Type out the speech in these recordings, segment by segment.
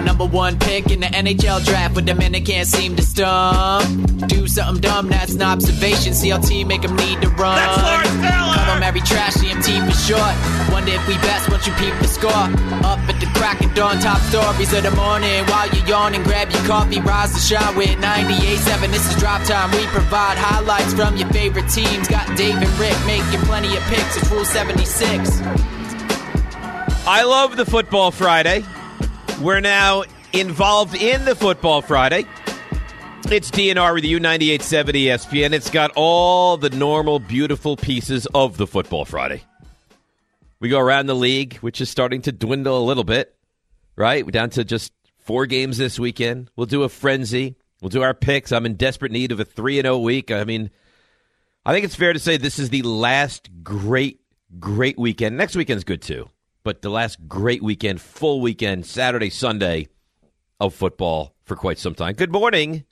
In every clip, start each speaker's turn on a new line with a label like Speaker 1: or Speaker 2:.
Speaker 1: Got the number one pick in the NHL draft, but the men they can't seem to stump. Do something dumb, that's an observation. CLT make them need to run.
Speaker 2: That's Lawrence Taylor!
Speaker 1: Call them every trash, CMT for short. Wonder if we best once you peep the score. Up at the crack of dawn, top stories of the morning. While you're yawning, grab your coffee, rise to shine with 98.7. This is drop time. We provide highlights from your favorite teams. Got Dave and Rick making plenty of picks. It's Rule 76.
Speaker 3: I love the Football Friday. We're now involved in the Football Friday. It's DNR with the you, 98.7 ESPN. It's got all the normal, beautiful pieces of the Football Friday. We go around the league, which is starting to dwindle a little bit, right? We're down to just four games this weekend. We'll do a frenzy. We'll do our picks. I'm in desperate need of a 3 and 0 week. I mean, I think it's fair to say this is the last great, great weekend. Next weekend's good too, but the last great weekend, full weekend, Saturday, Sunday of football for quite some time. Good morning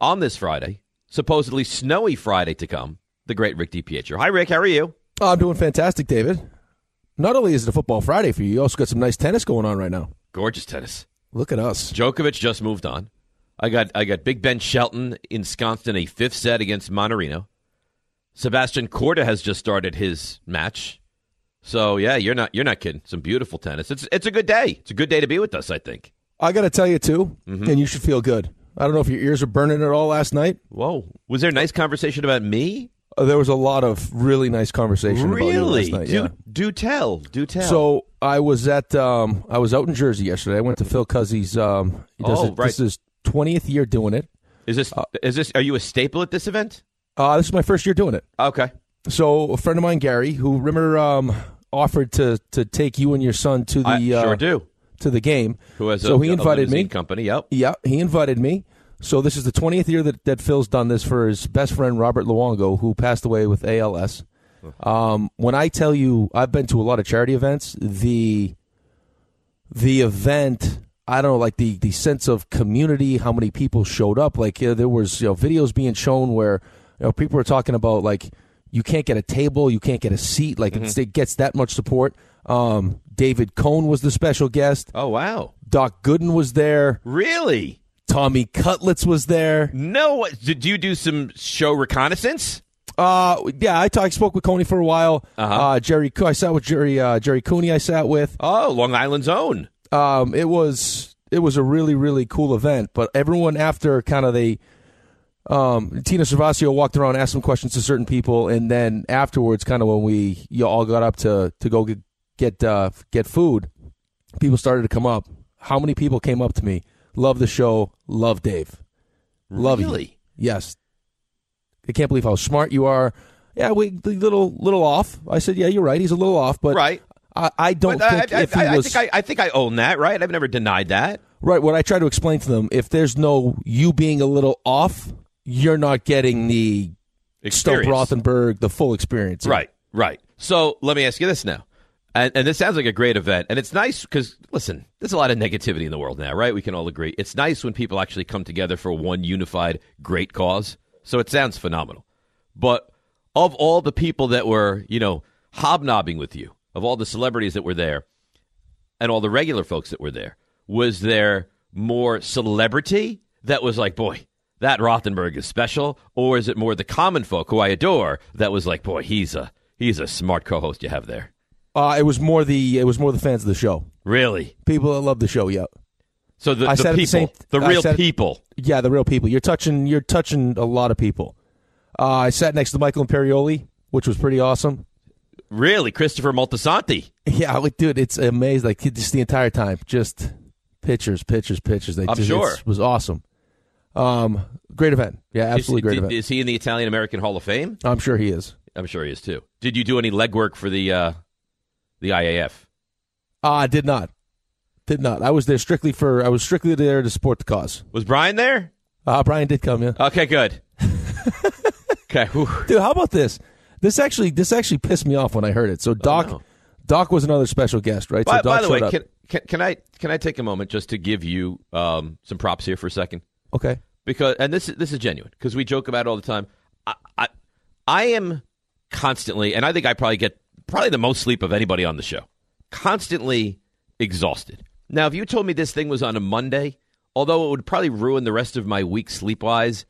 Speaker 3: on this Friday, supposedly snowy Friday to come. The great Rick DiPietro. Hi, Rick. How are you?
Speaker 4: Oh, I'm doing fantastic, David. Not only is it a football Friday for you, you also got some nice tennis going on right now.
Speaker 3: Gorgeous tennis.
Speaker 4: Look at us.
Speaker 3: Djokovic just moved on. I got I got Big Ben Shelton ensconced in a fifth set against Mannarino. Sebastian Korda has just started his match. So yeah, you're not you're not kidding. Some beautiful tennis. It's it's a good day. It's a good day to be with us. I think.
Speaker 4: I got to tell you too,
Speaker 3: Mm-hmm.
Speaker 4: and you should feel good. I don't know if your ears are burning at all last night.
Speaker 3: Whoa, was there a nice conversation about me?
Speaker 4: Uh, there was a lot of really nice conversation
Speaker 3: Really?
Speaker 4: night.
Speaker 3: do
Speaker 4: yeah.
Speaker 3: do tell. Do tell.
Speaker 4: So I was at um, I was out in Jersey yesterday. I went to Phil Cuzzy's. Um,
Speaker 3: Oh,
Speaker 4: it,
Speaker 3: right.
Speaker 4: This is twentieth year doing it.
Speaker 3: is this is this are you a staple at this event?
Speaker 4: Uh, this is my first year doing it.
Speaker 3: Okay.
Speaker 4: So a friend of mine, Gary, who remember um, offered to to take you and your son to the
Speaker 3: I
Speaker 4: uh,
Speaker 3: sure do.
Speaker 4: to the game.
Speaker 3: Who has
Speaker 4: so
Speaker 3: a,
Speaker 4: he invited me.
Speaker 3: company? Yep.
Speaker 4: Yeah, he invited me. So this is the 20th year that, that Phil's done this for his best friend Robert Luongo, who passed away with ALS. Um, when I tell you, I've been to a lot of charity events. The the event, I don't know, like the the sense of community, how many people showed up. Like uh, there was you know videos being shown where you know people were talking about like you can't get a table, you can't get a seat. Like it's, it gets that much support. Um, David Cone was the special guest.
Speaker 3: Oh wow.
Speaker 4: Doc Gooden was there.
Speaker 3: Really?
Speaker 4: Tommy Cutlets was there.
Speaker 3: No. Did you do some show reconnaissance?
Speaker 4: Uh, yeah, I talked, spoke with Coney for a while.
Speaker 3: Uh-huh.
Speaker 4: Uh, Jerry, I sat with Jerry, uh, Jerry Cooney. I sat with.
Speaker 3: Oh, Long Island's own.
Speaker 4: Um, it was it was a really really cool event. But everyone after kind of they, um, Tina Cervasio walked around, asked some questions to certain people, and then afterwards, kind of when we you all got up to to go get get uh, get food, people started to come up. How many people came up to me? Love the show. Love Dave. Love you. Yes. I can't believe how smart you are. Yeah, we a little little off. I said, yeah, you're right. He's a little off, but
Speaker 3: Right.
Speaker 4: I, I don't
Speaker 3: But
Speaker 4: think
Speaker 3: I,
Speaker 4: if he
Speaker 3: I,
Speaker 4: was
Speaker 3: I think I think I own that, right? I've never denied that.
Speaker 4: right. What I try to explain to them, if there's no you being a little off, you're not getting the Stump Rothenberg the full experience.
Speaker 3: Right, right. So let me ask you this now. And, and this sounds like a great event. And it's nice because, listen, there's a lot of negativity in the world now, right? We can all agree. It's nice when people actually come together for one unified, great cause. So it sounds phenomenal. But of all the people that were, you know, hobnobbing with you, of all the celebrities that were there, and all the regular folks that were there, was there more celebrity that was like, boy, that Rothenberg is special, or is it more the common folk who I adore that was like, boy, he's a he's a smart co-host you have there.
Speaker 4: Uh, it was more the it was more the fans of the show.
Speaker 3: Really?
Speaker 4: People that love the show. Yeah.
Speaker 3: So the,
Speaker 4: I
Speaker 3: the
Speaker 4: said it the
Speaker 3: people,
Speaker 4: same-
Speaker 3: the real
Speaker 4: said
Speaker 3: people.
Speaker 4: Yeah, the real people. You're touching. You're touching a lot of people. Uh, I sat next to Michael Imperioli. which was pretty awesome.
Speaker 3: Really, Christopher Moltisanti.
Speaker 4: Yeah, like, dude, it's amazing. Like just the entire time, just pictures, pictures, pictures. They
Speaker 3: I'm
Speaker 4: just,
Speaker 3: sure.
Speaker 4: it was awesome. Um, great event. Yeah, absolutely
Speaker 3: is,
Speaker 4: great
Speaker 3: did-
Speaker 4: event.
Speaker 3: Is he in the Italian American Hall of Fame?
Speaker 4: I'm sure he is.
Speaker 3: I'm sure he is too. Did you do any legwork for the uh, the IAF?
Speaker 4: Ah, I did not. Did not. I was there strictly for. I was strictly there to support the cause.
Speaker 3: Was Brian there?
Speaker 4: Uh, Brian did come, yeah.
Speaker 3: Okay, good. okay, whew.
Speaker 4: Dude, how about this? This actually, this actually pissed me off when I heard it. So Doc,
Speaker 3: Oh, no.
Speaker 4: Doc was another special guest, right?
Speaker 3: By,
Speaker 4: so Doc
Speaker 3: by the way, can, can can I can I take a moment just to give you um, some props here for a second?
Speaker 4: okay,
Speaker 3: because and this is this is genuine because we joke about it all the time. I, I I am constantly, and I think I probably get probably the most sleep of anybody on the show. Constantly exhausted. Now, if you told me this thing was on a Monday, although it would probably ruin the rest of my week sleep wise,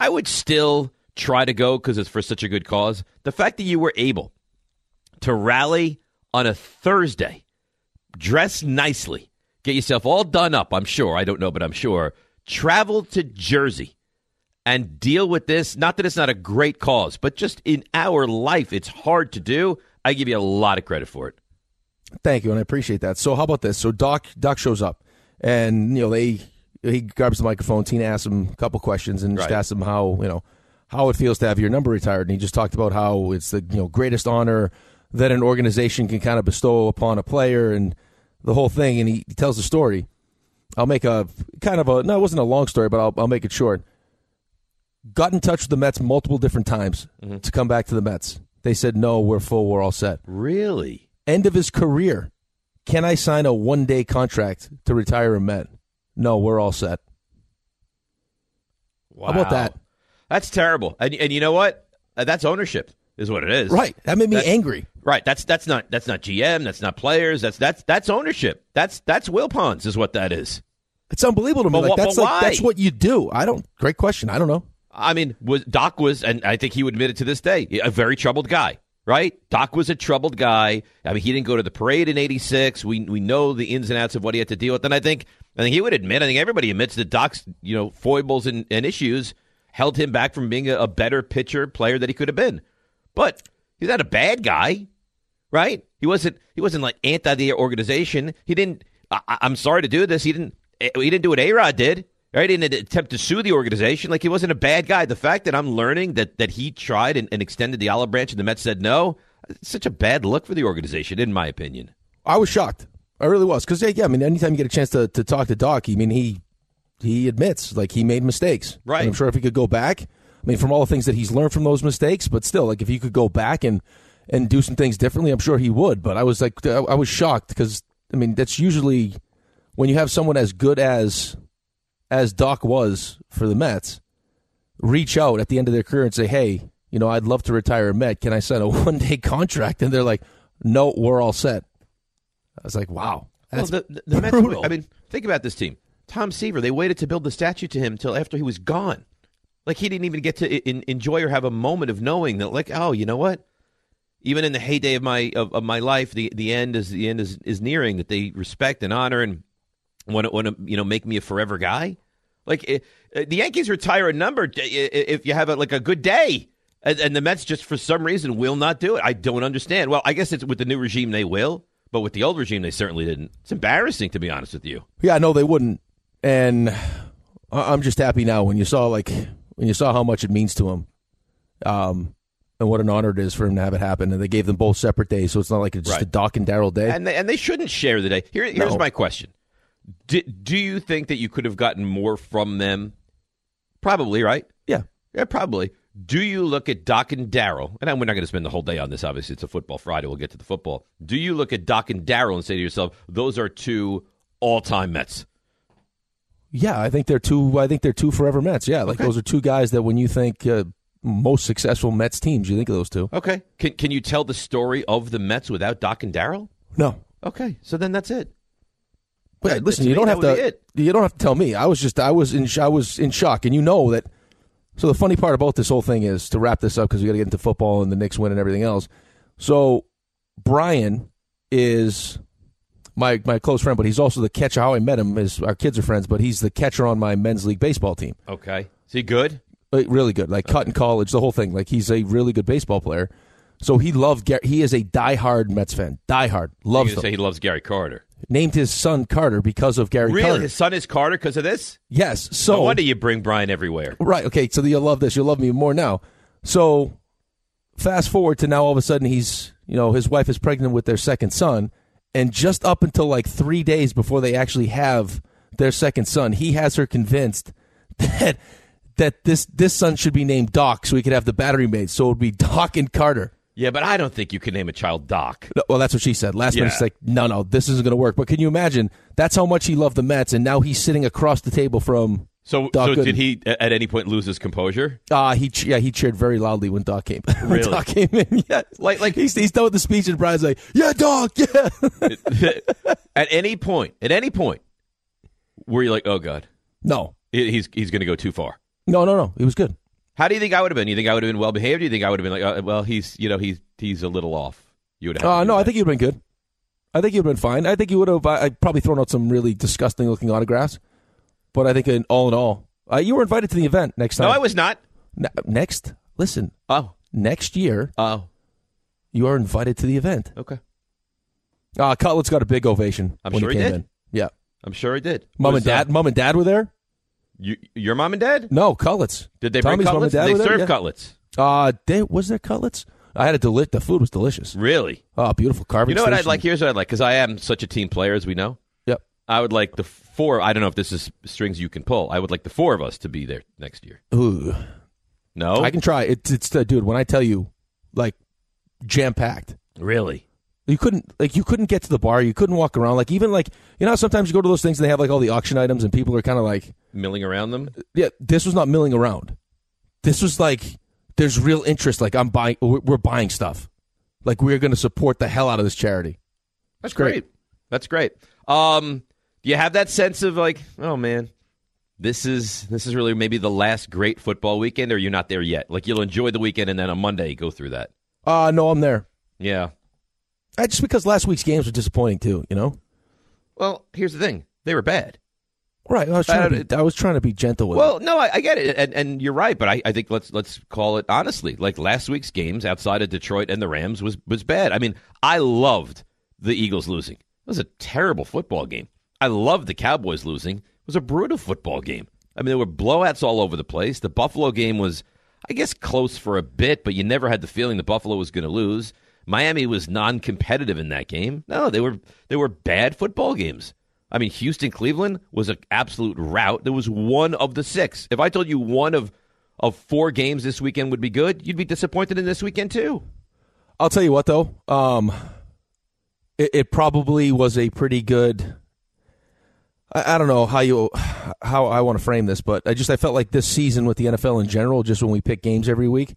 Speaker 3: I would still try to go because it's for such a good cause. The fact that you were able to rally on a Thursday, dress nicely, get yourself all done up, I'm sure. I don't know, but I'm sure. Travel to Jersey and deal with this. Not that it's not a great cause, but just in our life, it's hard to do. I give you a lot of credit for it.
Speaker 4: thank you, and I appreciate that. So how about this? So Doc, Doc shows up, and you know they he grabs the microphone. Tina asks him a couple questions, and just
Speaker 3: Right.
Speaker 4: asks him how you know how it feels to have your number retired, and he just talked about how it's the you know greatest honor that an organization can kind of bestow upon a player, and the whole thing. And he, he tells the story. I'll make a kind of a no, it wasn't a long story, but I'll, I'll make it short. Got in touch with the Mets multiple different times to come back to the Mets. They said no, we're full, we're all set.
Speaker 3: Really?
Speaker 4: End of his career. Can I sign a one day contract to retire a Met? No, we're all set.
Speaker 3: Wow.
Speaker 4: How about that?
Speaker 3: That's terrible. And, and you know what? Uh, That's ownership, is what it is.
Speaker 4: Right. That made me
Speaker 3: That-
Speaker 4: angry.
Speaker 3: Right. That's that's not that's not GM. That's not players. That's that's that's ownership. That's that's Wilpons is what that is.
Speaker 4: It's unbelievable to me.
Speaker 3: But
Speaker 4: like that's like
Speaker 3: why?
Speaker 4: that's what you do. I don't great question. I don't know.
Speaker 3: I mean, was Doc was, and I think he would admit it to this day, a very troubled guy, right? Doc was a troubled guy. I mean, he didn't go to the parade in '86. We we know the ins and outs of what he had to deal with, and I think I think he would admit. I think everybody admits that Doc's you know foibles and, and issues held him back from being a, a better pitcher player that he could have been. But he's not a bad guy, right? He wasn't. He wasn't like anti the organization. He didn't. I, I'm sorry to do this. He didn't. He didn't do what A Rod did. Right? He didn't attempt to sue the organization. Like he wasn't a bad guy. The fact that I'm learning that that he tried and, and extended the olive branch and the Mets said no, it's such a bad look for the organization, in my opinion.
Speaker 4: I was shocked. I really was because yeah, I mean, anytime you get a chance to, to talk to Doc, I mean, he he admits like he made mistakes.
Speaker 3: Right.
Speaker 4: And I'm sure if he could go back, I mean, from all the things that he's learned from those mistakes, but still, like if he could go back and and do some things differently, I'm sure he would. But I was like, I was shocked because I mean, that's usually when you have someone as good as as Doc was for the Mets, reach out at the end of their career and say, hey, you know, I'd love to retire a Met. Can I sign a one day contract? And they're like, no, we're all set. I was like, wow. That's
Speaker 3: well, the, the, the Mets. I mean, think about this team. Tom Seaver. They waited to build the statue to him until after he was gone. Like he didn't even get to in, enjoy or have a moment of knowing that, like, oh, you know what? Even in the heyday of my of, of my life, the the end is the end is, is nearing. That they respect and honor and want to want to you know make me a forever guy. Like eh, eh, the Yankees retire a number eh, if you have a, like a good day, and, and the Mets just for some reason will not do it. I don't understand. Well, I guess it's with the new regime they will, but with the old regime they certainly didn't. It's embarrassing to be honest with you.
Speaker 4: Yeah, no, they wouldn't. And I'm just happy now when you saw like when you saw how much it means to him, um, and what an honor it is for him to have it happen. And they gave them both separate days, so it's not like it's just
Speaker 3: Right.
Speaker 4: a Doc and Daryl day.
Speaker 3: And they, and they shouldn't share the day. Here, here's
Speaker 4: No.
Speaker 3: my question: do, do you think that you could have gotten more from them? Probably, right?
Speaker 4: yeah,
Speaker 3: Yeah, probably. Do you look at Doc and Daryl? And we're not going to spend the whole day on this. Obviously, it's a football Friday. We'll get to the football. Do you look at Doc and Daryl and say to yourself, "Those are two all-time Mets"?
Speaker 4: Yeah. I think they're two. I think they're two forever Mets. Yeah, like
Speaker 3: Okay.
Speaker 4: those are two guys that when you think uh, most successful Mets teams, you think of those two.
Speaker 3: Okay. Can can you tell the story of the Mets without Doc and Daryl?
Speaker 4: No,
Speaker 3: Okay, so then that's it.
Speaker 4: But
Speaker 3: That-
Speaker 4: listen, you don't have to.
Speaker 3: it.
Speaker 4: You don't have to tell me. I was just. I was in. I was in shock, and you know that. So the funny part about this whole thing is to wrap this up because we got to get into football and the Knicks win and everything else. So Brian is my my close friend, but he's also the catcher. How I met him is our kids are friends, but he's the catcher on my men's league baseball team.
Speaker 3: Okay. Is he good?
Speaker 4: Like, really good, like cut in college, the whole thing. Like he's a really good baseball player. So he loved Gary. He is a diehard Mets fan. Diehard. Loves
Speaker 3: You say he loves Gary Carter.
Speaker 4: Named his son Carter because of Gary
Speaker 3: Really,
Speaker 4: Carter.
Speaker 3: his son is Carter because of this.
Speaker 4: yes. So
Speaker 3: No wonder you bring Brian everywhere.
Speaker 4: Right. Okay. So you'll love this. You'll love me more now. So fast forward to now, all of a sudden, he's, you know, his wife is pregnant with their second son. And just up until like three days before they actually have their second son, he has her convinced that that this this son should be named Doc so he could have the battery made. So it would be Doc and Carter.
Speaker 3: Yeah, but I don't think you can name a child Doc.
Speaker 4: No, Well, that's what she said. Last minute,
Speaker 3: Yeah.
Speaker 4: she's like, no, no, this isn't going to work. But can you imagine? That's how much he loved the Mets. And now he's sitting across the table from.
Speaker 3: So,
Speaker 4: Doc
Speaker 3: so
Speaker 4: Gooden.
Speaker 3: did he at any point lose his composure?
Speaker 4: Uh, he yeah he cheered very loudly when Doc came. when
Speaker 3: Really?
Speaker 4: Doc came in. Yeah,
Speaker 3: Like- like-
Speaker 4: he's he's done with the speech and Brian's like, yeah, Doc, yeah.
Speaker 3: at any point, at any point, were you like, oh god,
Speaker 4: no,
Speaker 3: he's he's going to go too far?
Speaker 4: no, no, no. He was good.
Speaker 3: How do you think I would have been? You think I would have been well behaved? Do you think I would have been like, uh, well, he's you know he's he's a little off? You would have.
Speaker 4: Uh, no, I think you'd been good. I think you'd been fine. I think you would have. I, I'd probably thrown out some really disgusting looking autographs, but I think in all in all, uh, you were invited to the event next time.
Speaker 3: No, I was not.
Speaker 4: Ne- next, listen,
Speaker 3: Oh,
Speaker 4: next year
Speaker 3: oh,
Speaker 4: you are invited to the event.
Speaker 3: okay.
Speaker 4: Uh, Cutlet's got a big ovation
Speaker 3: I'm
Speaker 4: when
Speaker 3: sure
Speaker 4: he
Speaker 3: he did.
Speaker 4: in. Yeah,
Speaker 3: I'm sure he did.
Speaker 4: mom
Speaker 3: Was,
Speaker 4: and dad.
Speaker 3: uh,
Speaker 4: mom and dad were there.
Speaker 3: you, your mom and dad?
Speaker 4: No, Cutlets.
Speaker 3: Did they
Speaker 4: Tommy's
Speaker 3: bring
Speaker 4: mom and
Speaker 3: cutlets?
Speaker 4: dad
Speaker 3: they serve
Speaker 4: Yeah.
Speaker 3: cutlets?
Speaker 4: Uh, they, was there cutlets? I had a deli- The food was delicious.
Speaker 3: Really?
Speaker 4: Oh, beautiful carving.
Speaker 3: You know what I'd like? Here's what I'd like because I am such a team player, as we know. I would like the four. I don't know if this is strings you can pull. I would like the four of us to be there next year.
Speaker 4: Ooh,
Speaker 3: No,
Speaker 4: I can try. It's it's uh, dude. When I tell you, like, jam packed.
Speaker 3: really.
Speaker 4: You couldn't like you couldn't get to the bar. You couldn't walk around. Like even like you know sometimes you go to those things and they have like all the auction items and people are kind of like
Speaker 3: Milling around them.
Speaker 4: yeah. This was not milling around. This was like there's real interest. Like I'm buying. We're, we're buying stuff. Like we're going to support the hell out of this charity.
Speaker 3: That's
Speaker 4: great.
Speaker 3: great. That's great. Um, do you have that sense of like, oh man, this is this is really maybe the last great football weekend, or you're not there yet? Like you'll enjoy the weekend and then on Monday go through that.
Speaker 4: Uh no, I'm there.
Speaker 3: Yeah.
Speaker 4: I, just because last week's games were disappointing too. You know.
Speaker 3: Well, here's the thing: they were bad.
Speaker 4: Right. I was trying to be, I was trying to be gentle with. it.
Speaker 3: Well, no, I, I get it, and, and you're right. But I, I think let's let's call it honestly. Like last week's games outside of Detroit and the Rams was was bad. I mean, I loved the Eagles losing. It was a terrible football game. I love the Cowboys losing. It was a brutal football game. I mean, there were blowouts all over the place. The Buffalo game was, I guess, close for a bit, but you never had the feeling the Buffalo was going to lose. Miami was non-competitive in that game. No, they were they were bad football games. I mean, Houston Cleveland was an absolute rout. There was one of the six. If I told you one of of four games this weekend would be good, you'd be disappointed in this weekend too.
Speaker 4: I'll tell you what though. Um, it, it probably was a pretty good. I, I don't know how you how I want to frame this, but I just I felt like this season with the NFL in general, just when we pick games every week,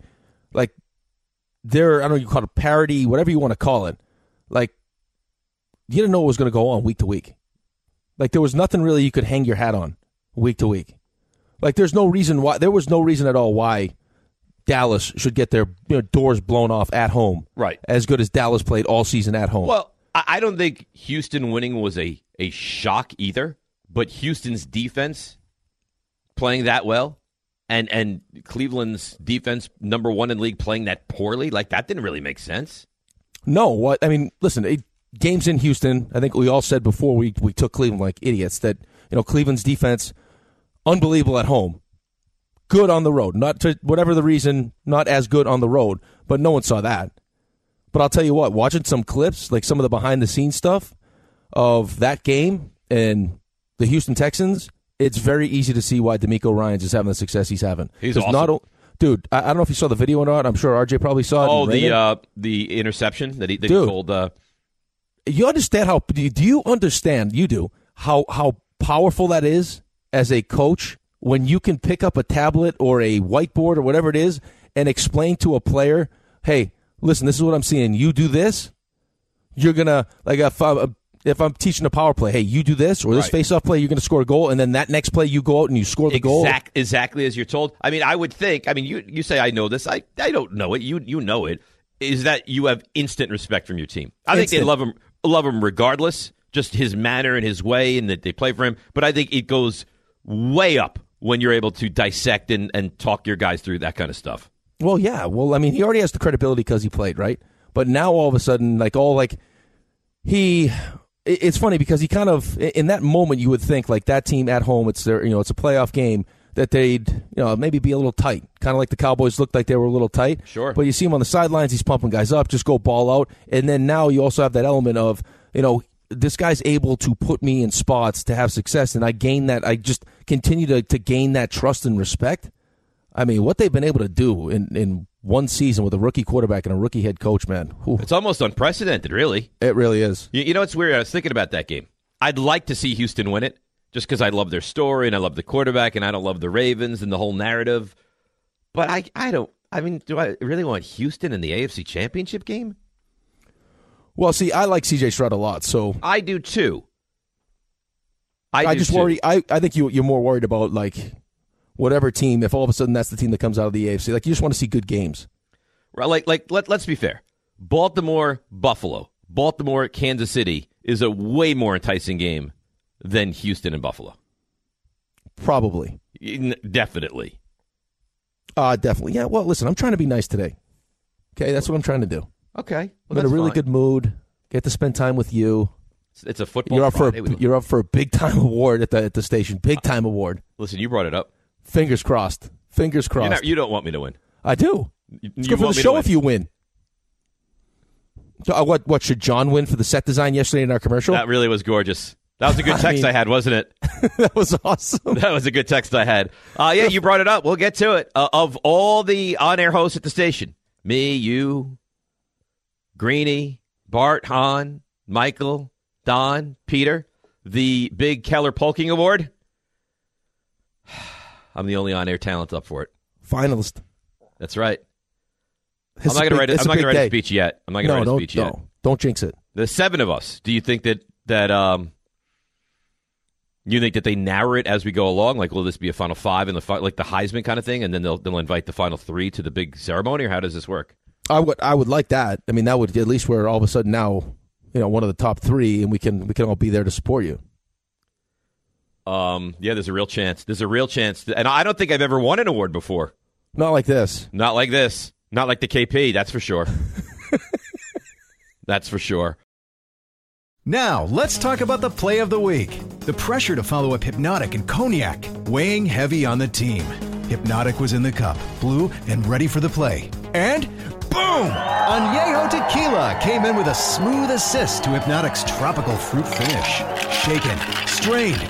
Speaker 4: like there I don't know you call it a parody, whatever you want to call it, like you didn't know what was going to go on week to week. Like there was nothing really you could hang your hat on week to week. Like there's no reason why there was no reason at all why Dallas should get their you know, doors blown off at home.
Speaker 3: Right.
Speaker 4: As good as Dallas played all season at home.
Speaker 3: Well, I, I don't think Houston winning was a a shock either, but Houston's defense playing that well. And and Cleveland's defense number one in league playing that poorly, like that didn't really make sense.
Speaker 4: no, what I mean, listen, it, games in Houston, I think we all said before we we took Cleveland like idiots that you know Cleveland's defense unbelievable at home. Good on the road. Not to whatever the reason, not as good on the road, but no one saw that. But I'll tell you what, watching some clips, like some of the behind the scenes stuff of that game and the Houston Texans, it's very easy to see why DeMeco Ryans is having the success he's having.
Speaker 3: He's awesome.
Speaker 4: not dude, I, I don't know if you saw the video or not. I'm sure RJ probably saw it.
Speaker 3: Oh, the uh, the interception that he, that he
Speaker 4: Dude.
Speaker 3: called. Uh,
Speaker 4: you understand how do you- understand you do how how powerful that is as a coach when you can pick up a tablet or a whiteboard or whatever it is and explain to a player hey listen this is what i'm seeing you do this you're gonna like a, if I'm teaching a power play hey you do this or this
Speaker 3: Right.
Speaker 4: face-off play you're gonna score a goal and then that next play you go out and you score the goal
Speaker 3: exactly as you're told. I mean, I would think. I mean, you you say I know this. I I don't know it. You you know it. Is that you have instant respect from your team? I think they love him love him regardless. Just his manner and his way, and that they play for him. But I think it goes way up when you're able to dissect and, and talk your guys through that kind of stuff.
Speaker 4: Well, yeah. Well, I mean, he already has the credibility because he played, right? But now all of a sudden, like all like he, it's funny because he kind of in that moment you would think like that team at home, it's their you know it's a playoff game that they'd you know maybe be a little tight, kind of like the Cowboys looked like they were a little tight.
Speaker 3: Sure.
Speaker 4: But you see him on the sidelines, he's pumping guys up, just go ball out, and then now you also have that element of you know this guy's able to put me in spots to have success, and I gain that. I just continue to to gain that trust and respect. I mean, what they've been able to do in in one season with a rookie quarterback and a rookie head coach, man, whew,
Speaker 3: It's almost unprecedented, really.
Speaker 4: it really is.
Speaker 3: You, you know, it's weird. I was thinking about that game. I'd like to see Houston win it just because I love their story and I love the quarterback and I don't love the Ravens and the whole narrative. But I, I don't. I mean, do I really want Houston in the AFC Championship game?
Speaker 4: Well, see, I like CJ Stroud a lot, so
Speaker 3: I do too. I,
Speaker 4: I,
Speaker 3: do
Speaker 4: just
Speaker 3: too.
Speaker 4: worry. I, I think you you're more worried about like whatever team. If all of a sudden that's the team that comes out of the AFC, like you just want to see good games.
Speaker 3: Right, Like, like let, let's be fair. Baltimore, Buffalo, Baltimore, Kansas City is a way more enticing game than Houston and Buffalo.
Speaker 4: Probably,
Speaker 3: Definitely.
Speaker 4: uh, definitely. Yeah. Well, listen, I'm trying to be nice today. Okay, that's what I'm trying to do.
Speaker 3: Okay. Well,
Speaker 4: I'm in a really
Speaker 3: fine.
Speaker 4: good mood. Get to spend time with you.
Speaker 3: It's- a football.
Speaker 4: You're up for a, you're up for a big time award at the at the station. Big time award.
Speaker 3: Listen, you brought it up.
Speaker 4: Fingers crossed. Fingers crossed.
Speaker 3: not, you don't want me to win.
Speaker 4: I do.
Speaker 3: You,
Speaker 4: It's good for the show if you win. So, uh, what what should John win for the set design yesterday in our commercial?
Speaker 3: That really was gorgeous. That was a good text I,
Speaker 4: mean-
Speaker 3: had, wasn't it?
Speaker 4: that was awesome.
Speaker 3: That was a good text I had. Uh, yeah, you brought it up. We'll get to it. Uh, of all the on-air hosts at the station, me, you, Greeny, Bart, Hahn, Michael, Don, Peter, the big Keller Polking Award. I'm the only on-air talent up for it.
Speaker 4: Finalist.
Speaker 3: That's right.
Speaker 4: It's
Speaker 3: I'm not going to write. A, I'm not going to write a speech yet. I'm not going to
Speaker 4: No,
Speaker 3: write a
Speaker 4: don't
Speaker 3: speech yet.
Speaker 4: no, don't jinx it.
Speaker 3: The seven of us. Do you think that that um, you think that they narrow it as we go along? Like, will this be a final five and the fi- like the Heisman kind of thing, and then they'll they'll invite the final three to the big ceremony, or how does this work?
Speaker 4: I would I would like that. I mean, that would at least we're all of a sudden now, you know, one of the top three, and we can we can all be there to support you.
Speaker 3: Um, yeah, there's a real chance. There's a real chance, and I don't think I've ever won an award before.
Speaker 4: Not like this.
Speaker 3: Not like this. Not like the KP. That's for sure. that's for sure.
Speaker 2: Now, let's talk about the play of the week. The pressure to follow up Hypnotic and Cognac, weighing heavy on the team. Hypnotic was in the cup, blue, and ready for the play. And boom! Añejo Tequila came in with a smooth assist to Hypnotic's tropical fruit finish. Shaken, strained,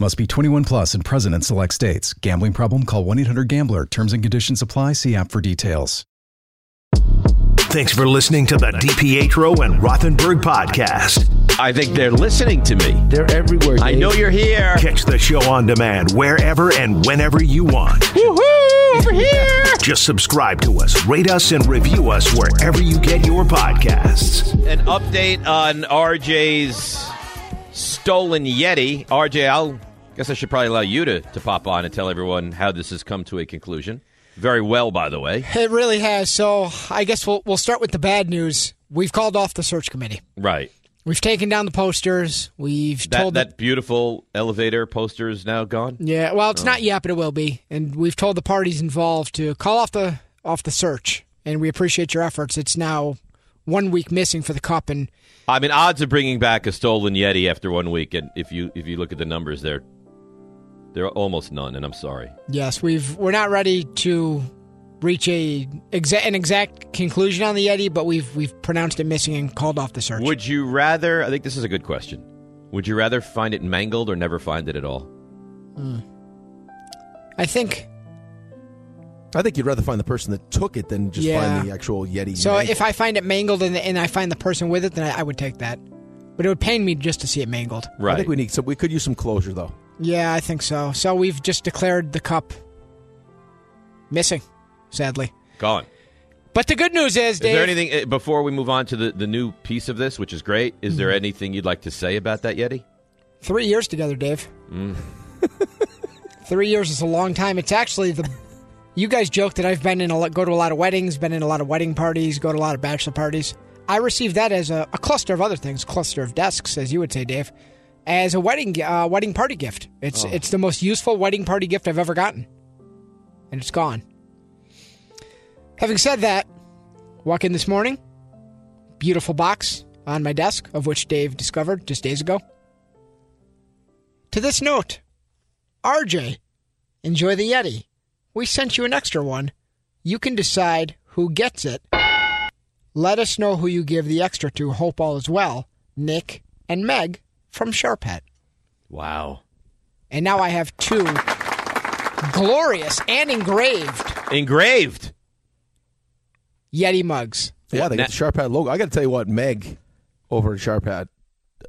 Speaker 2: Must be 21 plus and present in select states. Gambling problem? Call 1 800 Gambler. Terms and conditions apply. See app for details.
Speaker 5: Thanks for listening to the DiPietro and Rothenberg podcast.
Speaker 3: I think they're listening to me.
Speaker 4: They're everywhere.
Speaker 3: I know you're here.
Speaker 5: Catch the show on demand wherever and whenever you want.
Speaker 3: Woohoo! Over here.
Speaker 5: Just subscribe to us, rate us, and review us wherever you get your podcasts.
Speaker 3: An update on RJ's stolen Yeti. RJ, I'll guess I should probably allow you to, to pop on and tell everyone how this has come to a conclusion. Very well, by the way.
Speaker 6: It really has. So I guess we'll we'll start with the bad news. We've called off the search committee.
Speaker 3: Right.
Speaker 6: We've taken down the posters. We've
Speaker 3: That
Speaker 6: told the-
Speaker 3: that beautiful elevator poster is now gone.
Speaker 6: Yeah, well,
Speaker 3: Oh.
Speaker 6: it's not yet, but it will be. And we've told the parties involved to call off the off the search. And we appreciate your efforts. It's now one week missing for the cup, and
Speaker 3: I mean, odds of bringing back a stolen Yeti after one week, and if you if you look at the numbers, they're they're almost none. And I'm sorry.
Speaker 6: yes, we've we're not ready to reach a exa- an exact conclusion on the Yeti, but we've we've pronounced it missing and called off the search.
Speaker 3: Would you rather? I think this is a good question. Would you rather find it mangled or never find it at all? Hmm.
Speaker 6: I think
Speaker 4: I think you'd rather find the person that took it than just
Speaker 6: Yeah.
Speaker 4: find the actual Yeti.
Speaker 6: so.
Speaker 4: mangled.
Speaker 6: If I find it mangled and, and I find the person with it, then I, I would take that. But it would pain me just to see it mangled.
Speaker 3: Right.
Speaker 4: I think we need some. We could use some closure though.
Speaker 6: Yeah, I think so. So we've just declared the cup missing, sadly.
Speaker 3: Gone.
Speaker 6: But the good news is,
Speaker 3: Is
Speaker 6: Dave.
Speaker 3: there anything uh, before we move on to the, the new piece of this, which is great? Is there anything you'd like to say about that Yeti?
Speaker 6: Three years together, Dave.
Speaker 3: Mm.
Speaker 6: Three years is a long time. It's actually the. You guys joke that I've been in a lot, go to a lot of weddings, been in a lot of wedding parties, go to a lot of bachelor parties. I received that as a, a cluster of other things, cluster of desks, as you would say, Dave, as a wedding uh, wedding party gift. It's
Speaker 3: Oh.
Speaker 6: it's the most useful wedding party gift I've ever gotten, and it's gone. Having said that, walk in this morning, beautiful box on my desk, of which Dave discovered just days ago. To this note, RJ, enjoy the Yeti. We sent you an extra one. You can decide who gets it. Let us know who you give the extra to. Hope all is well. Nick and Meg from Sharp Hat.
Speaker 3: Wow.
Speaker 6: And now I have two glorious and engraved
Speaker 3: Engraved.
Speaker 6: Yeti mugs.
Speaker 4: Yeah, they got the Sharp Hat logo. I got to tell you what, Meg over at Sharp Hat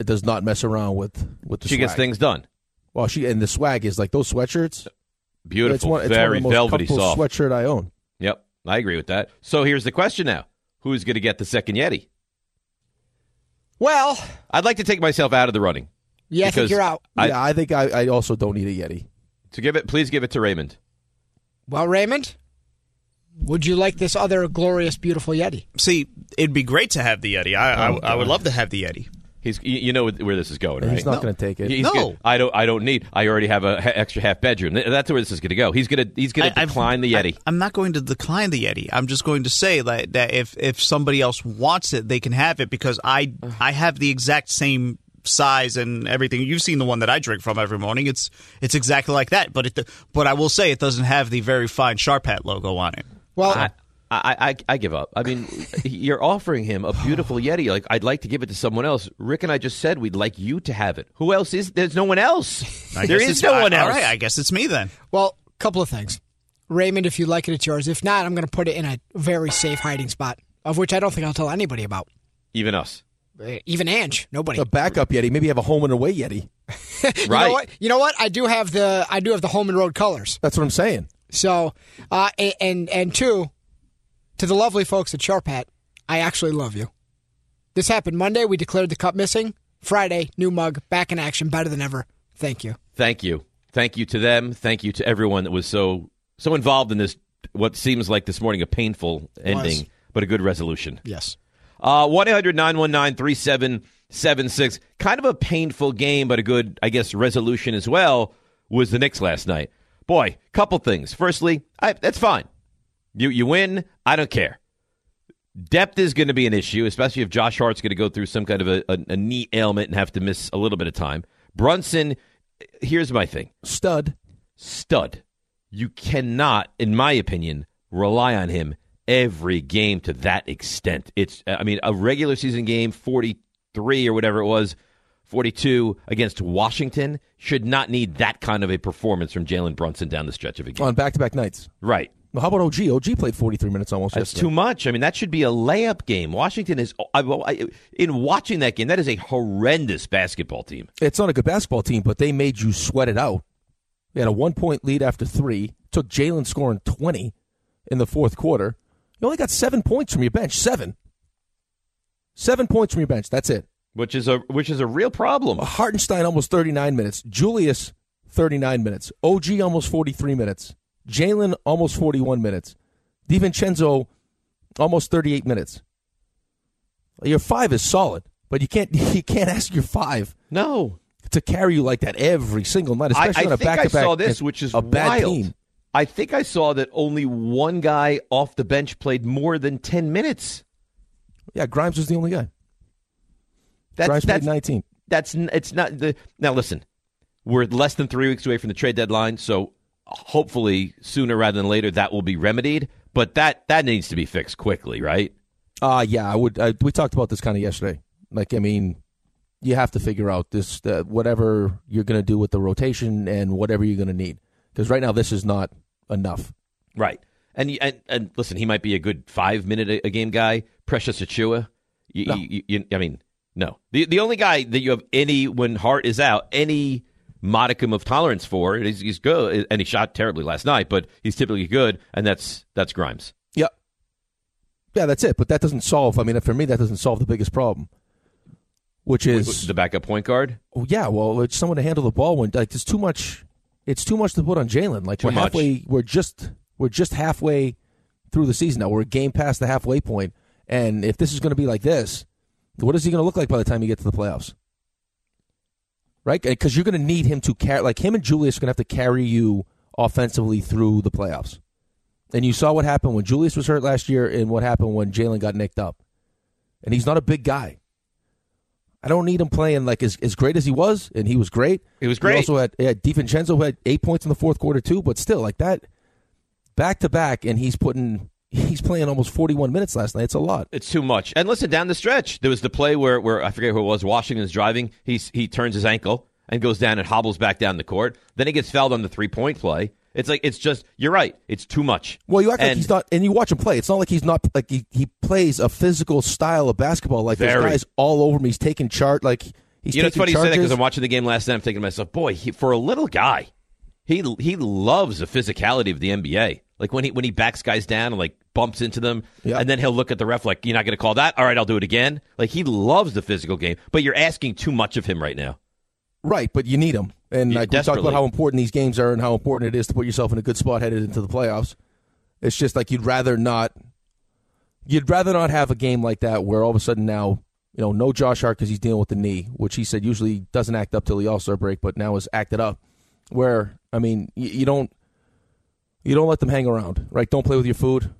Speaker 4: does not mess around with with the
Speaker 3: She gets things done.
Speaker 4: Well, she and the swag is like those sweatshirts.
Speaker 3: Beautiful.
Speaker 4: It's one, it's
Speaker 3: very
Speaker 4: one of the most
Speaker 3: velvety soft.
Speaker 4: sweatshirt I own.
Speaker 3: Yep. I agree with that. So here's the question now. Who's going to get the second Yeti?
Speaker 6: Well,
Speaker 3: I'd like to take myself out of the running.
Speaker 6: yeah, I think
Speaker 3: Because
Speaker 6: you're out.
Speaker 3: I-
Speaker 4: yeah, I think I, I also don't need a Yeti.
Speaker 3: To give it, please give it to Raymond.
Speaker 6: Well, Raymond, would you like this other glorious, beautiful Yeti?
Speaker 7: See, it'd be great to have the Yeti. I,
Speaker 3: Oh,
Speaker 7: I, I would love to have the Yeti.
Speaker 3: He's, you you know where this is going, right?
Speaker 4: He's not going to take it.
Speaker 3: He's
Speaker 7: No.
Speaker 3: good. I don't. I don't need. I already have a ha- extra half bedroom. That's where this is going to go. He's going to. He's going to
Speaker 7: I- I've-
Speaker 3: decline the Yeti.
Speaker 7: I, am not going to decline the Yeti. I'm just going to say that, that if if somebody else wants it, they can have it because I I have the exact same size and everything. You've seen the one that I drink from every morning. It's it's exactly like that. But it but I will say it doesn't have the very fine Sharp Hat logo on it.
Speaker 6: Well,
Speaker 3: I, I, I, I give up. I mean, you're offering him a beautiful Yeti. Like I'd like to give it to someone else. Rick and I just said we'd like you to have it. Who else is? There's no one else.
Speaker 7: I
Speaker 3: there
Speaker 7: guess
Speaker 3: is
Speaker 7: it's-
Speaker 3: no one
Speaker 7: I-
Speaker 3: else.
Speaker 7: All right, I guess it's me then.
Speaker 6: Well, a couple of things. Raymond, if you like it, it's yours. If not, I'm going to put it in a very safe hiding spot, of which I don't think I'll tell anybody about.
Speaker 3: Even us.
Speaker 6: Uh, Even Ange, nobody.
Speaker 4: A backup Yeti. Maybe have a home and away Yeti.
Speaker 6: You
Speaker 3: Right.
Speaker 6: know what? You know what? I do have the I do have the home and road colors.
Speaker 4: That's what I'm saying.
Speaker 6: So, uh, and, and and two, to the lovely folks at Sharp Hat, I actually love you. This happened Monday. We declared the cup missing. Friday, new mug, back in action, better than ever. Thank you.
Speaker 3: Thank you. Thank you to them. Thank you to everyone that was so so involved in this. What seems like this morning a painful ending, but a good resolution.
Speaker 6: Yes.
Speaker 3: Uh, 1 800 919 3776. Kind of a painful game, but a good, I guess, resolution as well was the Knicks last night. Boy, couple things. Firstly, I, that's fine. You, you win. I don't care. Depth is going to be an issue, especially if Josh Hart's going to go through some kind of a, a, a knee ailment and have to miss a little bit of time. Brunson, here's my thing
Speaker 4: Stud.
Speaker 3: stud. You cannot, in my opinion, rely on him every game to that extent. It's, I mean, a regular season game, 43 or whatever it was, 42 against Washington, should not need that kind of a performance from Jalen Brunson down the stretch of a game.
Speaker 4: On back to back nights.
Speaker 3: Right.
Speaker 4: Well, how about OG? OG played 43 minutes almost.
Speaker 3: That's
Speaker 4: yesterday.
Speaker 3: too much. I mean, that should be a layup game. Washington is, I, I, in watching that game, that is a horrendous basketball team.
Speaker 4: It's not a good basketball team, but they made you sweat it out. They had a one point lead after three. Took Jalen scoring 20 in the fourth quarter. You only got seven points from your bench. Seven. Seven points from your bench. That's it.
Speaker 3: Which is a which is a real problem.
Speaker 4: Hartenstein almost 39 minutes. Julius 39 minutes. OG almost 43 minutes. Jalen almost 41 minutes. DiVincenzo almost 38 minutes. Your five is solid, but you can't you can't ask your five
Speaker 3: No.
Speaker 4: to carry you like that every single night, especially
Speaker 3: I, I
Speaker 4: on a
Speaker 3: I
Speaker 4: back to back.
Speaker 3: saw this, which is
Speaker 4: a bad
Speaker 3: wild.
Speaker 4: team.
Speaker 3: I think I saw that only one guy off the bench played more than ten minutes.
Speaker 4: Yeah, Grimes was the only guy.
Speaker 3: That's
Speaker 4: Grimes played 19.
Speaker 3: that's it's not the now. Listen, we're less than three weeks away from the trade deadline, so hopefully sooner rather than later that will be remedied. But that that needs to be fixed quickly, right?
Speaker 4: Uh yeah, I would. I, we talked about this kind of yesterday. Like, I mean, you have to figure out this uh, whatever you're going to do with the rotation and whatever you're going to need. Because right now, this is not enough.
Speaker 3: Right. And, and and listen, he might be a good five minute a, a game guy. Precious Achiuwa. You,
Speaker 4: No.
Speaker 3: you, you, I mean, no. The the only guy that you have any when Hart is out, any modicum of tolerance for, he's, he's good, and he shot terribly last night, but he's typically good, and that's that's Grimes.
Speaker 4: Yeah, yeah, that's it. But that doesn't solve. I mean, for me, that doesn't solve the biggest problem, which is
Speaker 3: the backup point guard.
Speaker 4: Oh, yeah, well, it's someone to handle the ball when like it's too much. It's too much to put on Jalen. Like
Speaker 3: Too
Speaker 4: we're
Speaker 3: much.
Speaker 4: halfway. We're just we're just halfway through the season now. We're a game past the halfway point, and if this is going to be like this, what is he going to look like by the time you get to the playoffs? Right, because you're going to need him to carry. Like him and Julius are going to have to carry you offensively through the playoffs. And you saw what happened when Julius was hurt last year, and what happened when Jalen got nicked up. And he's not a big guy. I don't need him playing like as, as great as he was, and he was great.
Speaker 3: He was great.
Speaker 4: He also had, had DiVincenzo had eight points in the fourth quarter too, but still like that, back to back, and he's putting he's playing almost forty one minutes last night. It's a lot.
Speaker 3: It's too much. And listen, down the stretch, there was the play where, where I forget who it was. Washington's driving. He's, he turns his ankle and goes down and hobbles back down the court. Then he gets fouled on the three point play. It's like it's just you're right. It's too much.
Speaker 4: Well, you act like he's not, and you watch him play. It's not like he's not like he, he plays a physical style of basketball. Like
Speaker 3: Very.
Speaker 4: there's guys all over him. He's taking chart. Like he's
Speaker 3: you know, it's funny you say that because I'm watching the game last night. I'm thinking to myself, boy, he, for a little guy, he he loves the physicality of the NBA. Like when he when he backs guys down and like bumps into them,
Speaker 4: Yeah.
Speaker 3: and then he'll look at the ref like, "You're not going to call that? All right, I'll do it again." Like he loves the physical game, but you're asking too much of him right now.
Speaker 4: Right, but you need them. And
Speaker 3: Yeah,
Speaker 4: like we talked about how important these games are and how important it is to put yourself in a good spot headed into the playoffs. It's just like you'd rather not. You'd rather not have a game like that where all of a sudden now you know no Josh Hart because he's dealing with the knee, which he said usually doesn't act up till the All Star break, but now is acted up. Where I mean you, you don't you don't let them hang around, right? Don't play with your food.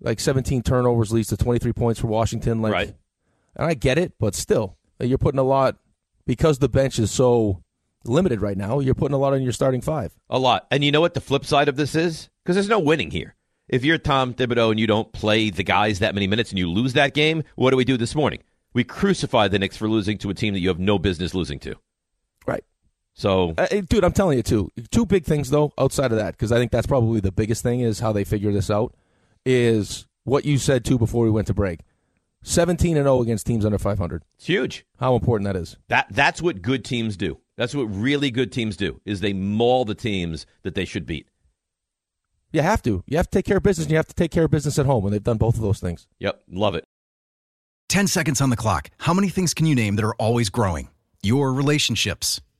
Speaker 4: Like 17 turnovers leads to 23 points for Washington. Like,
Speaker 3: Right.
Speaker 4: and I get it, but still, uh, you're putting a lot because the bench is so limited right now. You're putting a lot on your starting five.
Speaker 3: A lot. And you know what the flip side of this is? Because there's no winning here. If you're Tom Thibodeau and you don't play the guys that many minutes and you lose that game, what do we do this morning? We crucify the Knicks for losing to a team that you have no business losing to.
Speaker 4: Right.
Speaker 3: So
Speaker 4: Uh, dude, I'm telling you too. Two big things though, outside of that, because I think that's probably the biggest thing is how they figure this out. Is what you said too before we went to break. 17 and 0 against teams under 500.
Speaker 3: it's huge.
Speaker 4: How important that is.
Speaker 3: That that's what good teams do. That's what really good teams do. Is they maul the teams that they should beat.
Speaker 4: You have to. You have to take care of business. and You have to take care of business at home, and they've done both of those things.
Speaker 3: Yep, love it.
Speaker 8: 10 seconds on the clock. How many things can you name that are always growing? Your relationships,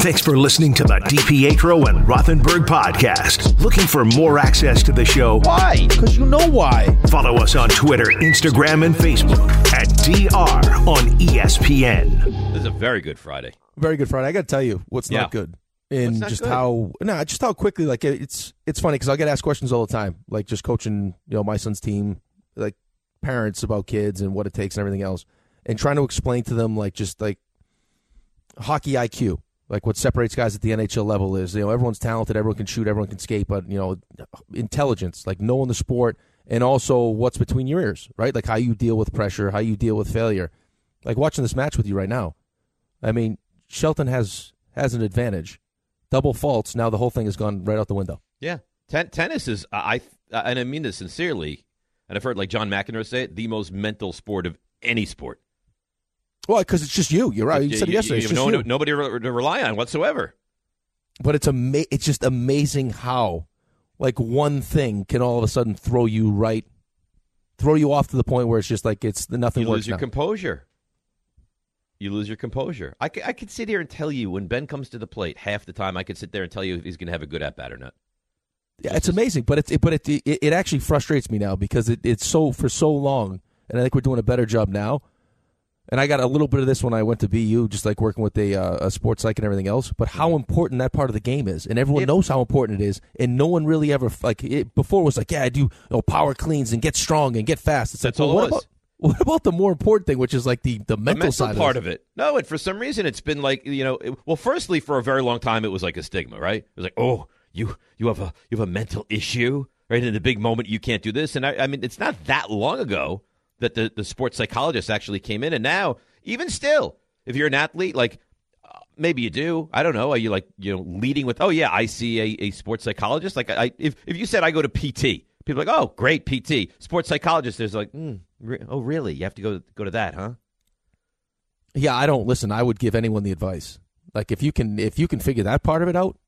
Speaker 5: Thanks for listening to the DiPietro and Rothenberg podcast. Looking for more access to the show?
Speaker 3: Why? Because you know why.
Speaker 5: Follow us on Twitter, Instagram, and Facebook at DR on ESPN.
Speaker 3: This is a very good Friday.
Speaker 4: Very good Friday. I got to tell you what's
Speaker 3: Yeah.
Speaker 4: not good. In
Speaker 3: What's not
Speaker 4: just
Speaker 3: good?
Speaker 4: how no, just how quickly like it's it's funny because I get asked questions all the time, like just coaching you know my son's team, like parents about kids and what it takes and everything else, and trying to explain to them like just like hockey IQ, like what separates guys at the NHL level is you know everyone's talented, everyone can shoot, everyone can skate, but you know intelligence, like knowing the sport, and also what's between your ears, right? Like how you deal with pressure, how you deal with failure. Like watching this match with you right now, I mean Shelton has has an advantage. Double faults. Now the whole thing has gone right out the window.
Speaker 3: Yeah, Ten- tennis is I, I and I mean this sincerely, and I've heard like John McEnroe say it, the most mental sport of any sport.
Speaker 4: Well, because it's just you. You're right. You, said it yesterday.
Speaker 3: You,
Speaker 4: just
Speaker 3: no,
Speaker 4: you.
Speaker 3: nobody to rely on whatsoever.
Speaker 4: But it's ama- It's just amazing how, like, one thing can all of a sudden throw you right, throw you off to the point where it's just like it's nothing
Speaker 3: You lose your
Speaker 4: now.
Speaker 3: composure. You lose your composure. I could, I could sit here and tell you when Ben comes to the plate, half the time I could sit there and tell you if he's going to have a good at bat or not.
Speaker 4: Yeah, it's amazing, but it's it, but it, it it actually frustrates me now because it, it's so for so long, and I think we're doing a better job now. And I got a little bit of this when I went to BU, just like working with a, uh, a sports psych and everything else. But how important that part of the game is, and everyone knows how important it is, and no one really ever like it, before was like, yeah, I do you know, power cleans and get strong and get fast. It's
Speaker 3: That's
Speaker 4: like,
Speaker 3: all
Speaker 4: well,
Speaker 3: it
Speaker 4: what
Speaker 3: was.
Speaker 4: about what about the more important thing, which is like the the
Speaker 3: The
Speaker 4: mental,
Speaker 3: mental
Speaker 4: side
Speaker 3: part
Speaker 4: of
Speaker 3: of it. No, and for some reason it's been like you know. It, well, firstly, for a very long time, it was like a stigma, right? It was like, oh, you you have a you have a mental issue, right? In the big moment, you can't do this. And I, I mean, it's not that long ago that the the sports psychologist actually came in, and now even still, if you're an athlete, like uh, maybe you do, I don't know. Are you like you know leading with, oh yeah, I see a, a sports psychologist. Like I, if if you said I go to PT, people are like, oh great PT, sports psychologist. There's like, mm, re- oh really? You have to go go to that, huh?
Speaker 4: Yeah, I don't listen. I would give anyone the advice. Like if you can if you can figure that part of it out,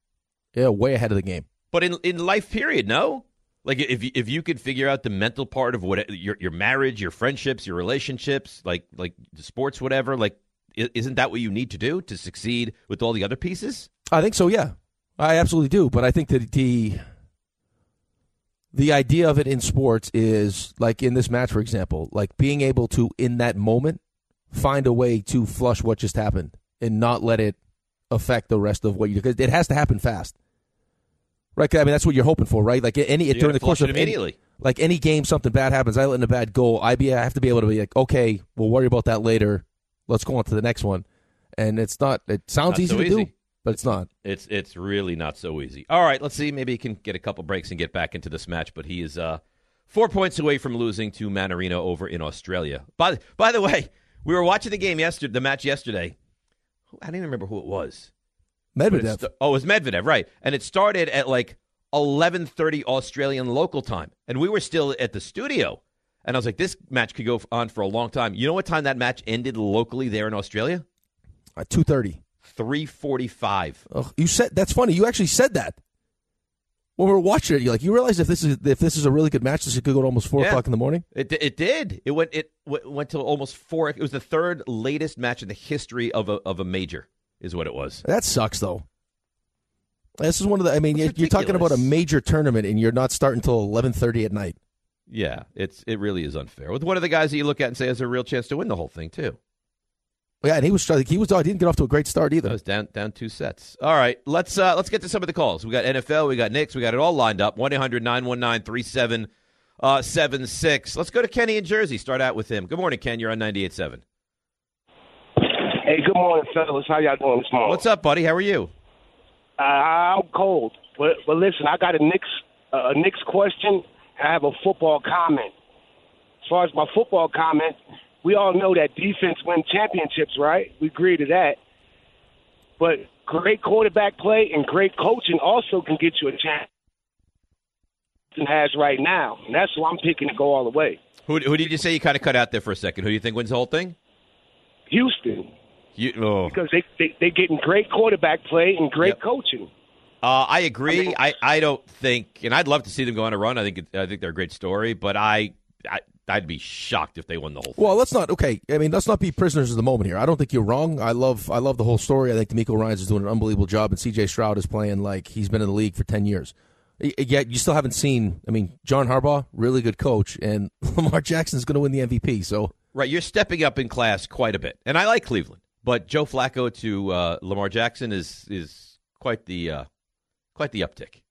Speaker 4: yeah, way ahead of the game.
Speaker 3: But in in life, period, no. Like if if you could figure out the mental part of what your your marriage, your friendships, your relationships, like like the sports, whatever, like isn't that what you need to do to succeed with all the other pieces?
Speaker 4: I think so. Yeah, I absolutely do. But I think that the the idea of it in sports is like in this match, for example, like being able to in that moment find a way to flush what just happened and not let it affect the rest of what you do. Because it has to happen fast, right? I mean, that's what you're hoping for, right? Like any
Speaker 3: You
Speaker 4: during the course of
Speaker 3: it
Speaker 4: any-
Speaker 3: immediately.
Speaker 4: like any game, something bad happens. I let in a bad goal. I be I have to be able to be like, okay, we'll worry about that later. Let's go on to the next one. And it's not. It sounds
Speaker 3: Not
Speaker 4: easy
Speaker 3: so
Speaker 4: to do, but it's not.
Speaker 3: It's it's really not so easy. All right, let's see. Maybe he can get a couple breaks and get back into this match. But he is uh, four points away from losing to Mannarino over in Australia. By by the way, we were watching the game yesterday, the match yesterday. I don't even remember who it was.
Speaker 4: Medvedev.
Speaker 3: sta- oh, it was Medvedev, right? And it started at like eleven thirty Australian local time, and we were still at the studio. And I was like, this match could go on for a long time. You know what time that match ended locally there in Australia?
Speaker 4: At two thirty.
Speaker 3: Three forty-five.
Speaker 4: You said that's funny. You actually said that when we were watching it. You like you realize if this is if this is a really good match, this could go to almost four
Speaker 3: Yeah.
Speaker 4: o'clock in the morning.
Speaker 3: It it did. It went it w- went to almost four. It was the third latest match in the history of a of a major. Is what it was.
Speaker 4: That sucks, though. This is one of the. I mean, you're, you're talking about a major tournament, and you're not starting until eleven thirty at night.
Speaker 3: Yeah, it's it really is unfair. With one of the guys that you look at and say has a real chance to win the whole thing too.
Speaker 4: Yeah, and he was he was he didn't get off to a great start either.
Speaker 3: Was down down two sets. All right, let's uh, let's get to some of the calls. We got NFL, we got Knicks, we got it all lined up. 1-800-919-3776. Let's go to Kenny in Jersey. Start out with him. Good morning, Ken. You're on 98.7.
Speaker 9: Hey, good morning, fellas. How y'all doing this morning?
Speaker 3: What's up, buddy? How are you?
Speaker 9: Uh, I'm cold, but but listen, I got a Knicks uh, a Knicks question. I have a football comment. As far as my football comment, we all know that defense wins championships, right? We agree to that. But great quarterback play and great coaching also can get you a chance. Has right now, and that's why I'm picking to go all the way.
Speaker 3: Who, who did you say you kind of cut out there for a second? Who do you think wins the whole thing?
Speaker 9: Houston,
Speaker 3: You, oh.
Speaker 9: because they they they getting great quarterback play and great
Speaker 3: Yep.
Speaker 9: coaching.
Speaker 3: Uh, I agree. I, I don't think, and I'd love to see them go on a run. I think it, I think they're a great story, but I, I I'd be shocked if they won the whole thing.
Speaker 4: Well, let's not okay. I mean, let's not be prisoners of the moment here. I don't think you're wrong. I love I love the whole story. I think DeMeco Ryans is doing an unbelievable job, and C.J. Stroud is playing like he's been in the league for ten years. Yet you still haven't seen. I mean, John Harbaugh, really good coach, and Lamar Jackson is going to win the MVP. So
Speaker 3: Right, you're stepping up in class quite a bit, and I like Cleveland, but Joe Flacco to uh, Lamar Jackson is is quite the uh, quite the uptick.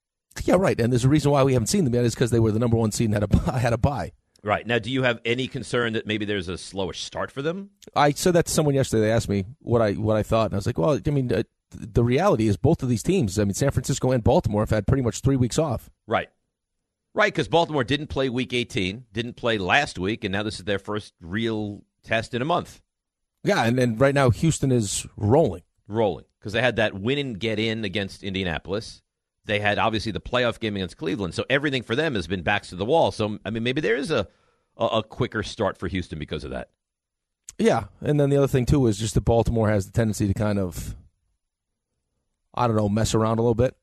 Speaker 4: yeah, right. And there's a reason why we haven't seen them yet is because they were the number one seed and had a had a bye.
Speaker 3: Right now, do you have any concern that maybe there's a slower start for them?
Speaker 4: I said that to someone yesterday. They asked me what I what I thought, and I was like, well, I mean, uh, the reality is both of these teams. I mean, San Francisco and Baltimore have had pretty much three weeks off.
Speaker 3: Right, right, because Baltimore didn't play Week 18, didn't play last week, and now this is their first real test in a month.
Speaker 4: Yeah, and, and right now Houston is rolling.
Speaker 3: rolling because they had that win and get in against Indianapolis. They had obviously the playoff game against Cleveland, so everything for them has been backs to the wall. So I mean, maybe there is a a, a quicker start for Houston because of that.
Speaker 4: Yeah, and then the other thing too is just that Baltimore has the tendency to kind of, I don't know, mess around a little bit.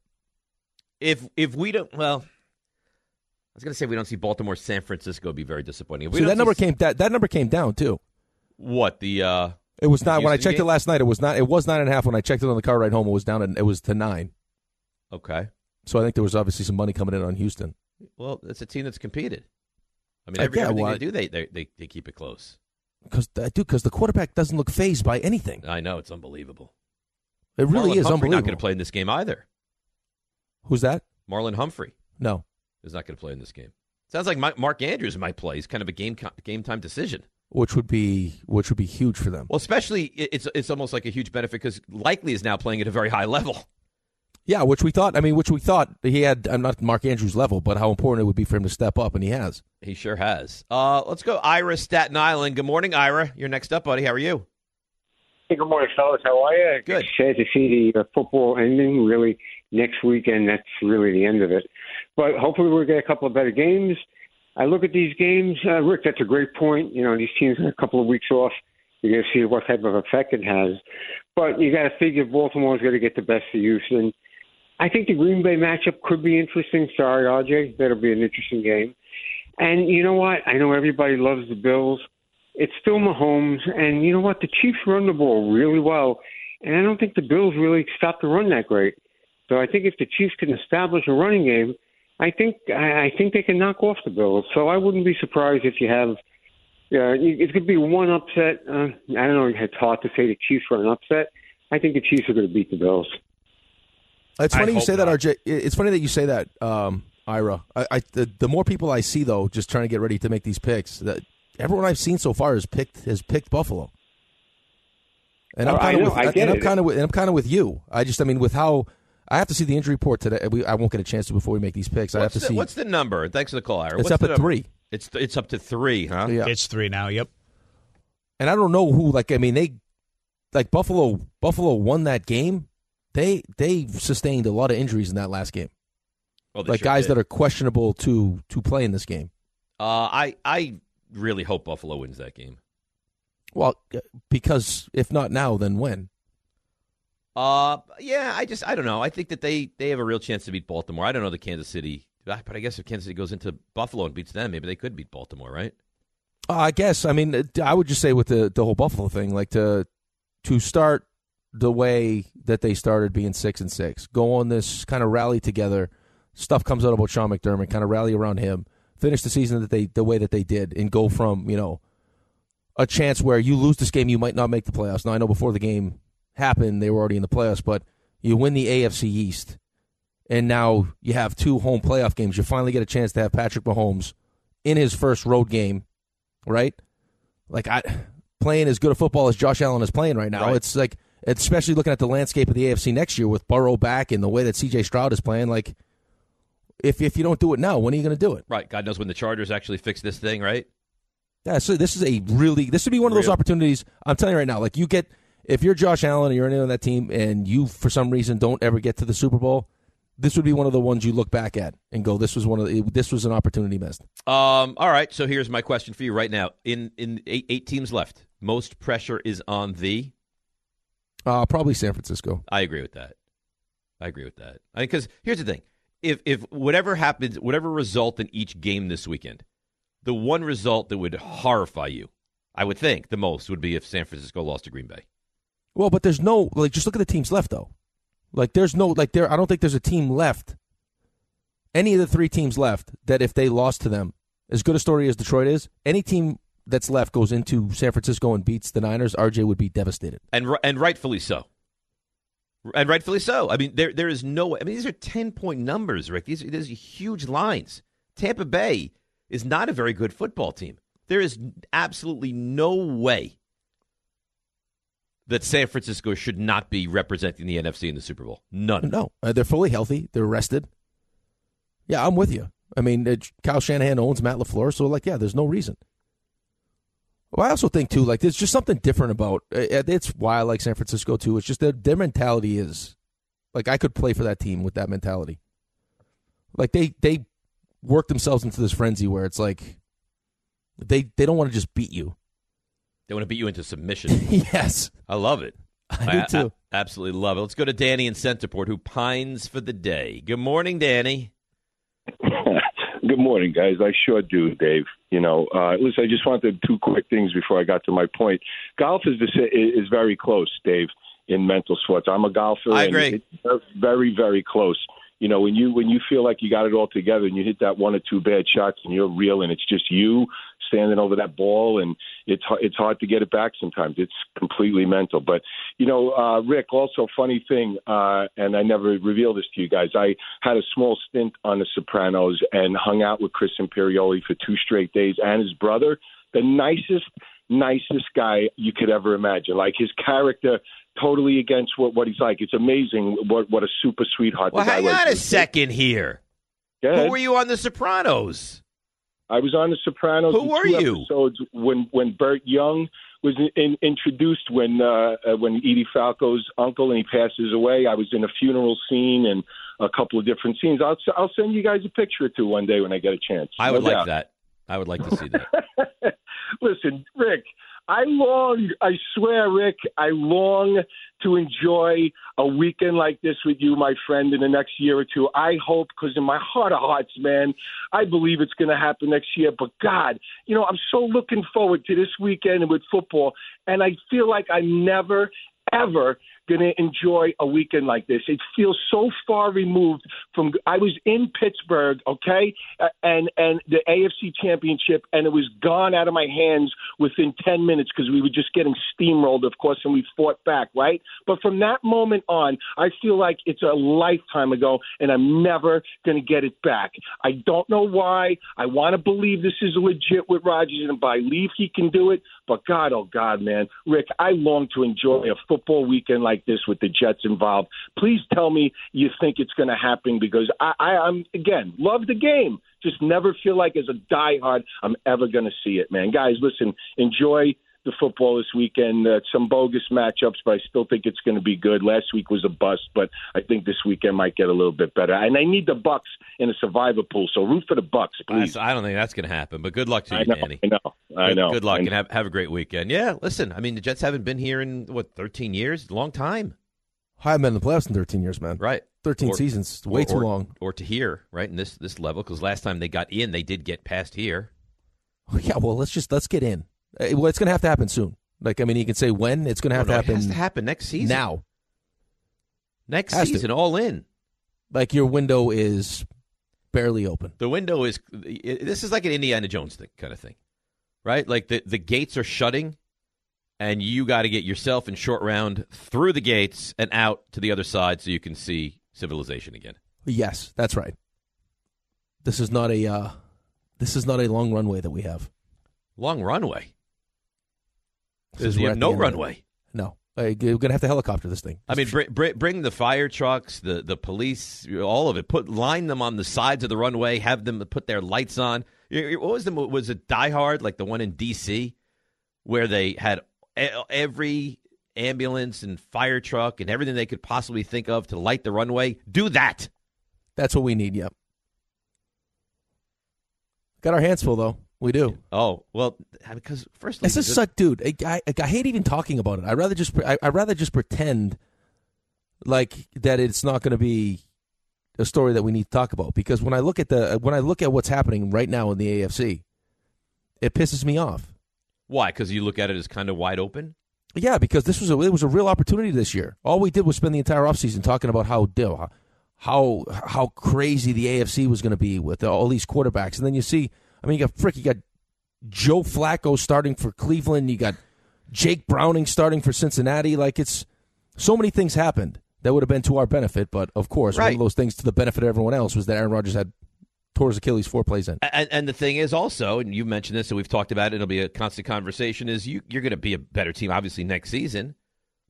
Speaker 3: If if we don't, well, I was going to say we don't see Baltimore, San Francisco be very disappointing. If we
Speaker 4: So that number
Speaker 3: see-
Speaker 4: came that that number came down too.
Speaker 3: What the uh,
Speaker 4: It was not when I checked
Speaker 3: game?
Speaker 4: it last night. It was not. It was nine and a half when I checked it on the car ride home. It was down. And it was to nine.
Speaker 3: okay.
Speaker 4: So I think there was obviously some money coming in on Houston.
Speaker 3: Well, it's a team that's competed. I mean,
Speaker 4: Uh,
Speaker 3: every,
Speaker 4: yeah,
Speaker 3: everything
Speaker 4: well,
Speaker 3: they do, they, they they they keep it close.
Speaker 4: Because dude, because the quarterback doesn't look phased by anything.
Speaker 3: I know it's unbelievable.
Speaker 4: It really
Speaker 3: Marlon
Speaker 4: is
Speaker 3: Humphrey
Speaker 4: unbelievable.
Speaker 3: Not going to play in this game either.
Speaker 4: Who's that?
Speaker 3: Marlon Humphrey.
Speaker 4: No.
Speaker 3: is not going to play in this game. Sounds like Mark Andrews might play. He's kind of a game game time decision.
Speaker 4: Which would be which would be huge for them.
Speaker 3: Well, especially it's it's almost like a huge benefit because Likely is now playing at a very high level.
Speaker 4: Yeah, which we thought. I mean, which we thought he had. I'm not Mark Andrews level, but how important it would be for him to step up, and he has.
Speaker 3: He sure has. Uh, let's go, Ira, Staten Island. Good morning, Ira. You're next up, buddy. How are you?
Speaker 10: Hey, good morning, fellas. How are you?
Speaker 3: Good.
Speaker 10: Sad to see the uh, football ending. Really, next weekend, that's really the end of it. But hopefully, we'll get a couple of better games. I look at these games, uh, Rick. That's a great point. You know, these teams have a couple of weeks off. You're going to see what type of effect it has. But you got to figure Baltimore's going to get the best of Houston. I think the Green Bay matchup could be interesting. Sorry, RJ. That'll be an interesting game. And you know what? I know everybody loves the Bills. It's still Mahomes, and you know what? The Chiefs run the ball really well, and I don't think the Bills really stop the run that great. So I think if the Chiefs can establish a running game, I think I I think they can knock off the Bills. So I wouldn't be surprised if you have. Uh, it could be one upset. Uh, I don't know. It's hard to say the Chiefs are an upset. I think the Chiefs are going to beat the Bills.
Speaker 4: It's
Speaker 10: I
Speaker 4: funny you
Speaker 10: hope
Speaker 4: say that. RJ. It's funny that you say that, um, Ira. I, I the, the more people I see though, just trying to get ready to make these picks, that everyone I've seen so far has picked has picked Buffalo. And I'm
Speaker 10: Oh,
Speaker 4: kind of with,
Speaker 10: I
Speaker 4: and I'm kind of with, and I'm kind of with you. I just, I mean, with how I have to see the injury report today. We, I won't get a chance to before we make these picks. I have
Speaker 3: What's
Speaker 4: to
Speaker 3: the,
Speaker 4: see.
Speaker 3: what's the number? Thanks for the call, Ira.
Speaker 4: It's
Speaker 3: What's
Speaker 4: up
Speaker 3: the
Speaker 4: at
Speaker 3: number?
Speaker 4: three.
Speaker 3: It's it's up to three, huh?
Speaker 4: Yeah.
Speaker 7: It's three now. Yep.
Speaker 4: and I don't know who. Like, I mean, they like Buffalo. Buffalo won that game. They they sustained a lot of injuries in that last game.
Speaker 3: Oh,
Speaker 4: like
Speaker 3: sure
Speaker 4: guys
Speaker 3: did.
Speaker 4: that are questionable to to play in this game.
Speaker 3: Uh, I I really hope Buffalo wins that game.
Speaker 4: Well, because if not now, then when?
Speaker 3: Uh, yeah, I just I don't know. I think that they they have a real chance to beat Baltimore. I don't know the Kansas City, but I guess if Kansas City goes into Buffalo and beats them, maybe they could beat Baltimore, right?
Speaker 4: Uh, I guess. I mean, I would just say with the the whole Buffalo thing, like to to start the way that they started, being six and six, go on this kind of rally together. Stuff comes out about Sean McDermott, kind of rally around him, finish the season that they the way that they did, and go from you know a chance where you lose this game, you might not make the playoffs. Now I know before the game happened, they were already in the playoffs, but you win the AFC East, and now you have two home playoff games. You finally get a chance to have Patrick Mahomes in his first road game, right? Like I playing as good a football as Josh Allen is playing right now.
Speaker 3: Right.
Speaker 4: It's like, especially looking at the landscape of the AFC next year with Burrow back and the way that C.J. Stroud is playing. Like, if if you don't do it now, when are you going to do it?
Speaker 3: Right. God knows when the Chargers actually fix this thing, right?
Speaker 4: Yeah, so this is a really this would be one of those opportunities. I'm telling you right now, like you get if you're Josh Allen and you're anyone on that team and you for some reason don't ever get to the Super Bowl, this would be one of the ones you look back at and go, "This was one of the, this was an opportunity missed."
Speaker 3: Um, all right. So here's my question for you right now. In in eight, eight teams left, most pressure is on the.
Speaker 4: Uh, probably San Francisco.
Speaker 3: I agree with that. I agree with that. I because here's the thing: if if whatever happens, whatever result in each game this weekend, the one result that would horrify you, I would think the most would be if San Francisco lost to Green Bay.
Speaker 4: Well, but there's no like just look at the teams left though. Like there's no like there I don't think there's a team left. Any of the three teams left that if they lost to them, as good a story as Detroit is, any team that's left goes into San Francisco and beats the Niners, RJ would be devastated.
Speaker 3: and and rightfully so. And rightfully so. I mean, there there is no. I mean, these are ten point numbers, Rick. These these are huge lines. Tampa Bay is not a very good football team. There is absolutely no way that San Francisco should not be representing the NFC in the Super Bowl. None.
Speaker 4: No, uh, they're fully healthy. They're rested. Yeah, I'm with you. I mean, uh, Kyle Shanahan owns Matt LaFleur, so like, yeah, there's no reason. Well, I also think too, like, there's just something different about. uh, It's why I like San Francisco too. It's just their their mentality is, like, I could play for that team with that mentality. Like they they work themselves into this frenzy where it's like, they they don't want to just beat you.
Speaker 3: They want to beat you into submission.
Speaker 4: yes,
Speaker 3: I love it.
Speaker 4: I do too.
Speaker 3: absolutely love it. Let's go to Danny in Centerport, who pines for the day. Good morning, Danny.
Speaker 11: Good morning, guys. I sure do, Dave. You know, uh, listen, I just wanted two quick things before I got to my point. Golf is the, is very close, Dave, in mental sports. I'm a golfer.
Speaker 3: I agree.
Speaker 11: It's very, very close. You know, when you when you feel like you got it all together and you hit that one or two bad shots and you're real and it's just you standing over that ball and it's it's hard to get it back sometimes. It's completely mental. But you know, uh, Rick, also funny thing, uh, and I never revealed this to you guys. I had a small stint on The Sopranos and hung out with Chris Imperioli for two straight days and his brother, the nicest, nicest guy you could ever imagine. Like his character. Totally against what, what he's like. It's amazing what what a super sweetheart.
Speaker 3: Well,
Speaker 11: the guy
Speaker 3: hang on a second here. Who were you on The Sopranos?
Speaker 11: I was on The Sopranos.
Speaker 3: Who were you?
Speaker 11: Episodes when when Burt Young was in, in, introduced when uh, uh, when Edie Falco's uncle and he passes away. I was in a funeral scene and a couple of different scenes. I'll I'll send you guys a picture or two one day when I get a chance.
Speaker 3: I would
Speaker 11: No
Speaker 3: like
Speaker 11: doubt.
Speaker 3: that. I would like to see that.
Speaker 11: Listen, Rick, I long, I swear, Rick, I long to enjoy a weekend like this with you, my friend, in the next year or two. I hope, because in my heart of hearts, man, I believe it's going to happen next year. But God, you know, I'm so looking forward to this weekend with football, and I feel like I'm never, ever going to enjoy a weekend like this. It feels so far removed from. I was in Pittsburgh, okay, and and the AFC Championship, and it was gone out of my hands within ten minutes because we were just getting steamrolled, of course, and we fought back, right? But from that moment on, I feel like it's a lifetime ago, and I'm never going to get it back. I don't know why. I want to believe this is legit with Rodgers, and I believe he can do it. But God, oh God, man, Rick, I long to enjoy a football weekend like this with the Jets involved. Please tell me you think it's going to happen because I, I, I'm again love the game, just never feel like as a diehard I'm ever going to see it, man. Guys, listen, enjoy the football this weekend. Uh, some bogus matchups, but I still think it's going to be good. Last week was a bust, but I think this weekend might get a little bit better. And I need the Bucks in a survivor pool, so root for the Bucks, please.
Speaker 3: I don't think that's going to happen, but good luck to you,
Speaker 11: I know,
Speaker 3: Danny.
Speaker 11: I know, I
Speaker 3: Good-
Speaker 11: know.
Speaker 3: Good luck and have, have a great weekend. Yeah, listen, I mean, the Jets haven't been here in, what, 13 years? Long time.
Speaker 4: I haven't been in the playoffs in 13 years, man.
Speaker 3: Right.
Speaker 4: 13
Speaker 3: Or-
Speaker 4: seasons, way
Speaker 3: or-
Speaker 4: too
Speaker 3: or-
Speaker 4: long.
Speaker 3: Or to here, right, in this, this level, because last time they got in, they did get past here.
Speaker 4: Yeah, well, let's just let's get in. Uh, Well, it's going to have to happen soon. Like, I mean, you can say when it's going to have
Speaker 3: No, no,
Speaker 4: to happen.
Speaker 3: It has to happen next season.
Speaker 4: now.
Speaker 3: Next
Speaker 4: Has to.
Speaker 3: season, all in.
Speaker 4: Like your window is barely open.
Speaker 3: The window is. This is like an Indiana Jones thing, kind of thing. Right? Like the the gates are shutting, and you got to get yourself in short round through the gates and out to the other side so you can see civilization again.
Speaker 4: Yes, that's right. This is not a uh, this is not a long runway that we have.
Speaker 3: Long runway.
Speaker 4: This is we're
Speaker 3: have no
Speaker 4: the end of it.
Speaker 3: runway.
Speaker 4: No, Uh, we're gonna have to helicopter this thing.
Speaker 3: I mean, bring, bring, bring the fire trucks, the the police, all of it. Put line them on the sides of the runway. Have them put their lights on. What was the was it Die Hard like the one in D.C. where they had every ambulance and fire truck and everything they could possibly think of to light the runway? Do that.
Speaker 4: That's what we need. Yep. Got our hands full though. We do.
Speaker 3: Oh well, because first
Speaker 4: This is suck, dude. I, I, I hate even talking about it. I rather just, I, I rather just pretend like that it's not going to be a story that we need to talk about. Because when I look at the, when I look at what's happening right now in the AFC, it pisses me off.
Speaker 3: why because you look at it as kind of wide open.
Speaker 4: Yeah, because this was a it was a real opportunity this year. All we did was spend the entire offseason talking about how how how how crazy the AFC was going to be with all these quarterbacks, and then you see, I mean, you got frick, you got Joe Flacco starting for Cleveland, you got Jake Browning starting for Cincinnati. Like it's so many things happened that would have been to our benefit, but of course, one of those things to the benefit of everyone else was that Aaron Rodgers had tore his Achilles four plays in.
Speaker 3: And, and the thing is also, and you mentioned this, and we've talked about it. It'll be a constant conversation. Is you you're going to be a better team, obviously next season,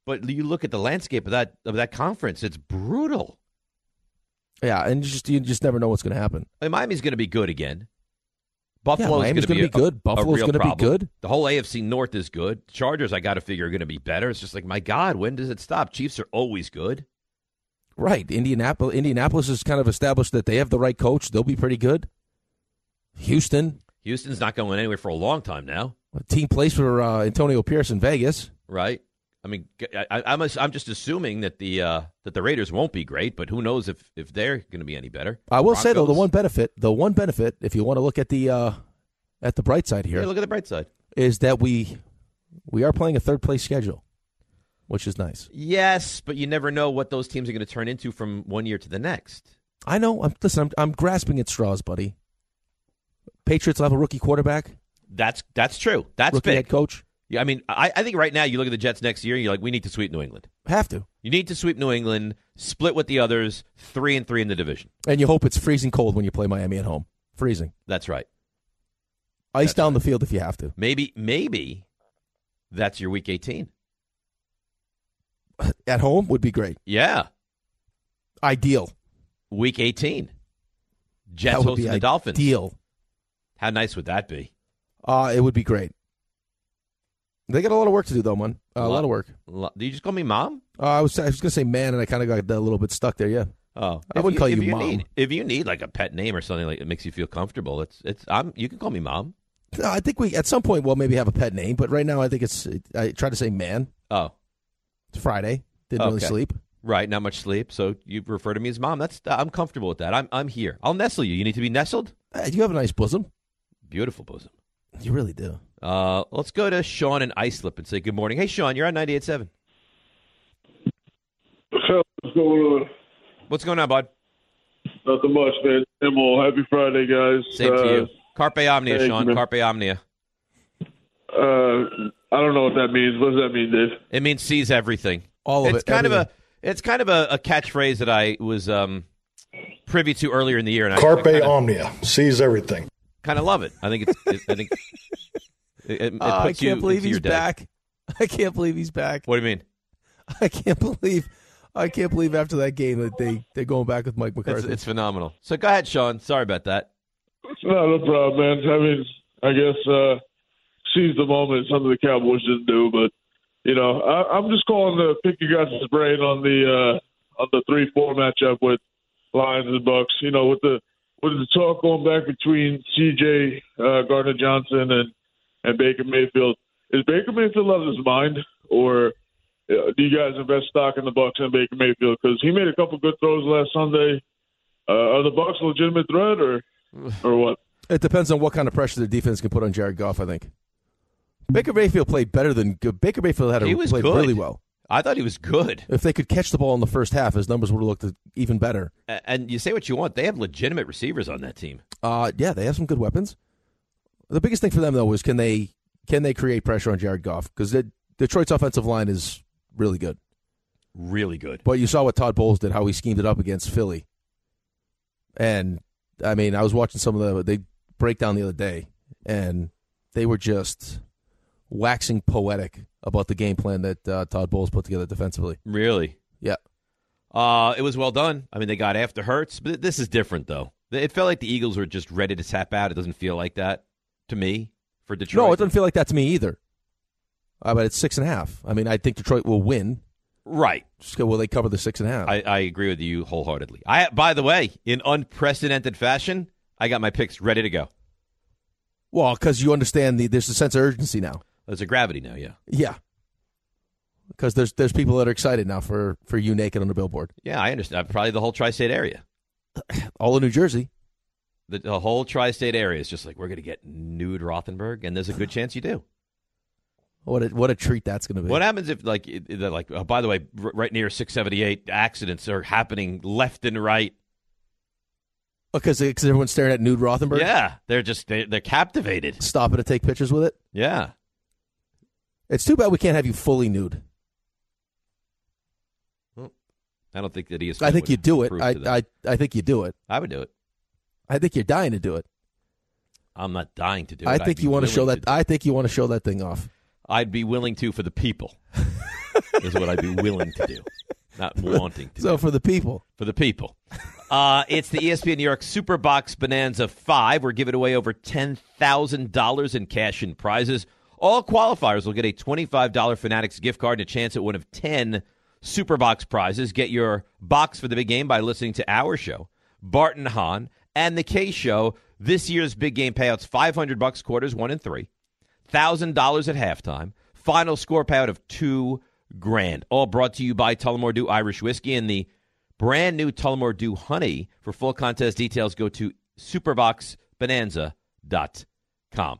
Speaker 3: but you look at the landscape of that of that conference. It's brutal.
Speaker 4: Yeah, and you just you just never know what's going to happen.
Speaker 3: I mean, Miami's going to be good again. Buffalo's
Speaker 4: Miami's
Speaker 3: going to
Speaker 4: be good.
Speaker 3: A,
Speaker 4: Buffalo's
Speaker 3: going to
Speaker 4: be good.
Speaker 3: The whole AFC North is good. Chargers, I got to figure, are going to be better. It's just like, my God, when does it stop? Chiefs are always good.
Speaker 4: Right. Indianapolis Indianapolis has kind of established that they have the right coach. They'll be pretty good. Houston,
Speaker 3: Houston's not going anywhere for a long time now,
Speaker 4: a team plays for uh, Antonio Pierce in Vegas.
Speaker 3: right? I mean, I, I- I'm I'm just assuming that the uh, that the Raiders won't be great, but who knows if if they're going to be any better?
Speaker 4: I will say though, the one benefit, the one benefit, if you want to look at the uh, at the bright side here,
Speaker 3: Yeah, look at the bright side.
Speaker 4: is that we we are playing a third place schedule, which is nice.
Speaker 3: Yes, but you never know what those teams are going to turn into from one year to the next.
Speaker 4: I know. I'm, listen, I'm, I'm grasping at straws, buddy. Patriots will have a rookie quarterback,
Speaker 3: That's that's true. That's
Speaker 4: rookie
Speaker 3: big.
Speaker 4: head coach.
Speaker 3: Yeah, I mean, I, I think right now you look at the Jets next year, and you're like, we need to sweep New England.
Speaker 4: Have to,
Speaker 3: You need to sweep New England, split with the others, three and three in the division.
Speaker 4: and you hope it's freezing cold when you play Miami at home. Freezing.
Speaker 3: That's right.
Speaker 4: Ice down the field if you have to.
Speaker 3: Maybe maybe that's your week 18.
Speaker 4: At home would be great.
Speaker 3: Yeah,
Speaker 4: Ideal.
Speaker 3: week 18. Jets hosting the Dolphins.
Speaker 4: Ideal.
Speaker 3: How nice would that be?
Speaker 4: Uh, it would be great. They got a lot of work to do, though, man. Uh, a lot of work.
Speaker 3: Lo- Do you just call me mom?
Speaker 4: Uh, I was I was gonna say man, and I kind of got a little bit stuck there. Yeah.
Speaker 3: Oh,
Speaker 4: I wouldn't call
Speaker 3: if
Speaker 4: you mom.
Speaker 3: Need, if you need like a pet name or something like that makes you feel comfortable, it's it's. I'm. You can call me mom.
Speaker 4: No, I think we at some point we'll maybe have a pet name, but right now I think it's. I try to say man.
Speaker 3: Oh,
Speaker 4: It's Friday. Didn't really sleep.
Speaker 3: Right, not much sleep. So you refer to me as mom. That's I'm comfortable with that. I'm I'm here. I'll nestle you. You need to be nestled.
Speaker 4: Uh, you have a nice bosom.
Speaker 3: Beautiful bosom.
Speaker 4: You really do.
Speaker 3: Uh, let's go to Sean and Islip and say good morning. Hey, Sean, you're on 98.7.
Speaker 12: What's going on?
Speaker 3: What's going on, bud?
Speaker 12: Nothing much, man. Emil, happy Friday, guys.
Speaker 3: Same to
Speaker 12: Uh,
Speaker 3: you. Carpe omnia, Sean.
Speaker 12: you.
Speaker 3: Carpe omnia.
Speaker 12: Uh, I don't know what that means. What does that mean, Dave?
Speaker 3: It means seize everything.
Speaker 4: All of
Speaker 3: it's
Speaker 4: it,
Speaker 3: kind of a it's kind of a, a catchphrase that I was um, privy to earlier in the year, and I,
Speaker 13: Carpe
Speaker 3: I kinda,
Speaker 13: omnia, seize everything.
Speaker 3: kind of love it. I think it's. It, I think it, it, it
Speaker 4: Uh, I can't believe he's back. I can't believe he's back.
Speaker 3: What do you mean?
Speaker 4: I can't believe. I can't believe after that game that they they're going back with Mike McCarthy.
Speaker 3: it's phenomenal. So go ahead, Sean. Sorry about that.
Speaker 12: It's not a problem, man. I mean, I guess uh, seize the moment. Something the Cowboys didn't do, but you know, I, I'm just calling to pick your guys' brain on the uh, on the three four matchup with Lions and Bucks. You know, with the with the talk going back between C.J. Uh, Gardner Johnson and and Baker Mayfield. Is Baker Mayfield out of his mind, or uh, do you guys invest stock in the Bucks and Baker Mayfield? Because he made a couple good throws last Sunday. Uh, are the Bucks a legitimate threat, or or what?
Speaker 4: It depends on what kind of pressure the defense can put on Jared Goff. I think Baker Mayfield played better than good. Baker Mayfield had a,
Speaker 3: He was
Speaker 4: played
Speaker 3: good.
Speaker 4: really well.
Speaker 3: I thought he was good.
Speaker 4: If they could catch the ball in the first half, his numbers would have looked even better.
Speaker 3: And you say what you want. They have legitimate receivers on that team.
Speaker 4: Uh, yeah, they have some good weapons. The biggest thing for them though was can they can they create pressure on Jared Goff because Detroit's offensive line is really good,
Speaker 3: really good.
Speaker 4: But you saw what Todd Bowles did, how he schemed it up against Philly, and I mean, I was watching some of the they breakdown the other day, and they were just waxing poetic about the game plan that uh, Todd Bowles put together defensively.
Speaker 3: Really?
Speaker 4: Yeah.
Speaker 3: Uh, it was well done. I mean, they got after Hurts, but this is different though. It felt like the Eagles were just ready to tap out. It doesn't feel like that to me for Detroit.
Speaker 4: No, it doesn't feel like that to me either. Uh, but it's six and a half. I mean, I think Detroit will win.
Speaker 3: Right.
Speaker 4: Just, will they cover the six and a half?
Speaker 3: I, I agree with you wholeheartedly. I, by the way, in unprecedented fashion, I got my picks ready to go.
Speaker 4: Well, because you understand the there's a sense of urgency now.
Speaker 3: There's a gravity now, yeah.
Speaker 4: Yeah. Because there's there's people that are excited now for for you naked on the billboard.
Speaker 3: Yeah, I understand. Probably the whole tri-state area,
Speaker 4: all of New Jersey.
Speaker 3: The, the whole tri-state area is just like we're going to get nude Rothenberg, and there's a good chance you do.
Speaker 4: What a, what a treat that's going to be.
Speaker 3: What happens if like like oh, by the way, right near 678 accidents are happening left and right oh,
Speaker 4: because because everyone's staring at nude Rothenberg.
Speaker 3: Yeah, they're just they, they're captivated.
Speaker 4: Stopping to take pictures with it.
Speaker 3: Yeah,
Speaker 4: it's too bad we can't have you fully nude.
Speaker 3: I don't think that he is.
Speaker 4: I think you do it. I, I I think you do it.
Speaker 3: I would do it.
Speaker 4: I think you're dying to do it.
Speaker 3: I'm not dying to do
Speaker 4: it.
Speaker 3: I
Speaker 4: think you want to show that. I think you want to show that thing off.
Speaker 3: I'd be willing to for the people. is what I'd be willing to do, not wanting to.
Speaker 4: So
Speaker 3: do.
Speaker 4: for the people,
Speaker 3: for the people. Uh, it's the ESPN New York Superbox Bonanza 5. We're giving away over $10,000 in cash and prizes. All qualifiers will get a $25 Fanatics gift card and a chance at one of 10 Superbox prizes. Get your box for the big game by listening to our show, Bart and Hahn, and the K Show. This year's big game payouts 500 bucks quarters 1 and 3, $1,000 at halftime, final score payout of 2 grand. All brought to you by Tullamore Dew Irish Whiskey and the brand new Tullamore Dew Honey. For full contest details, go to superboxbonanza.com.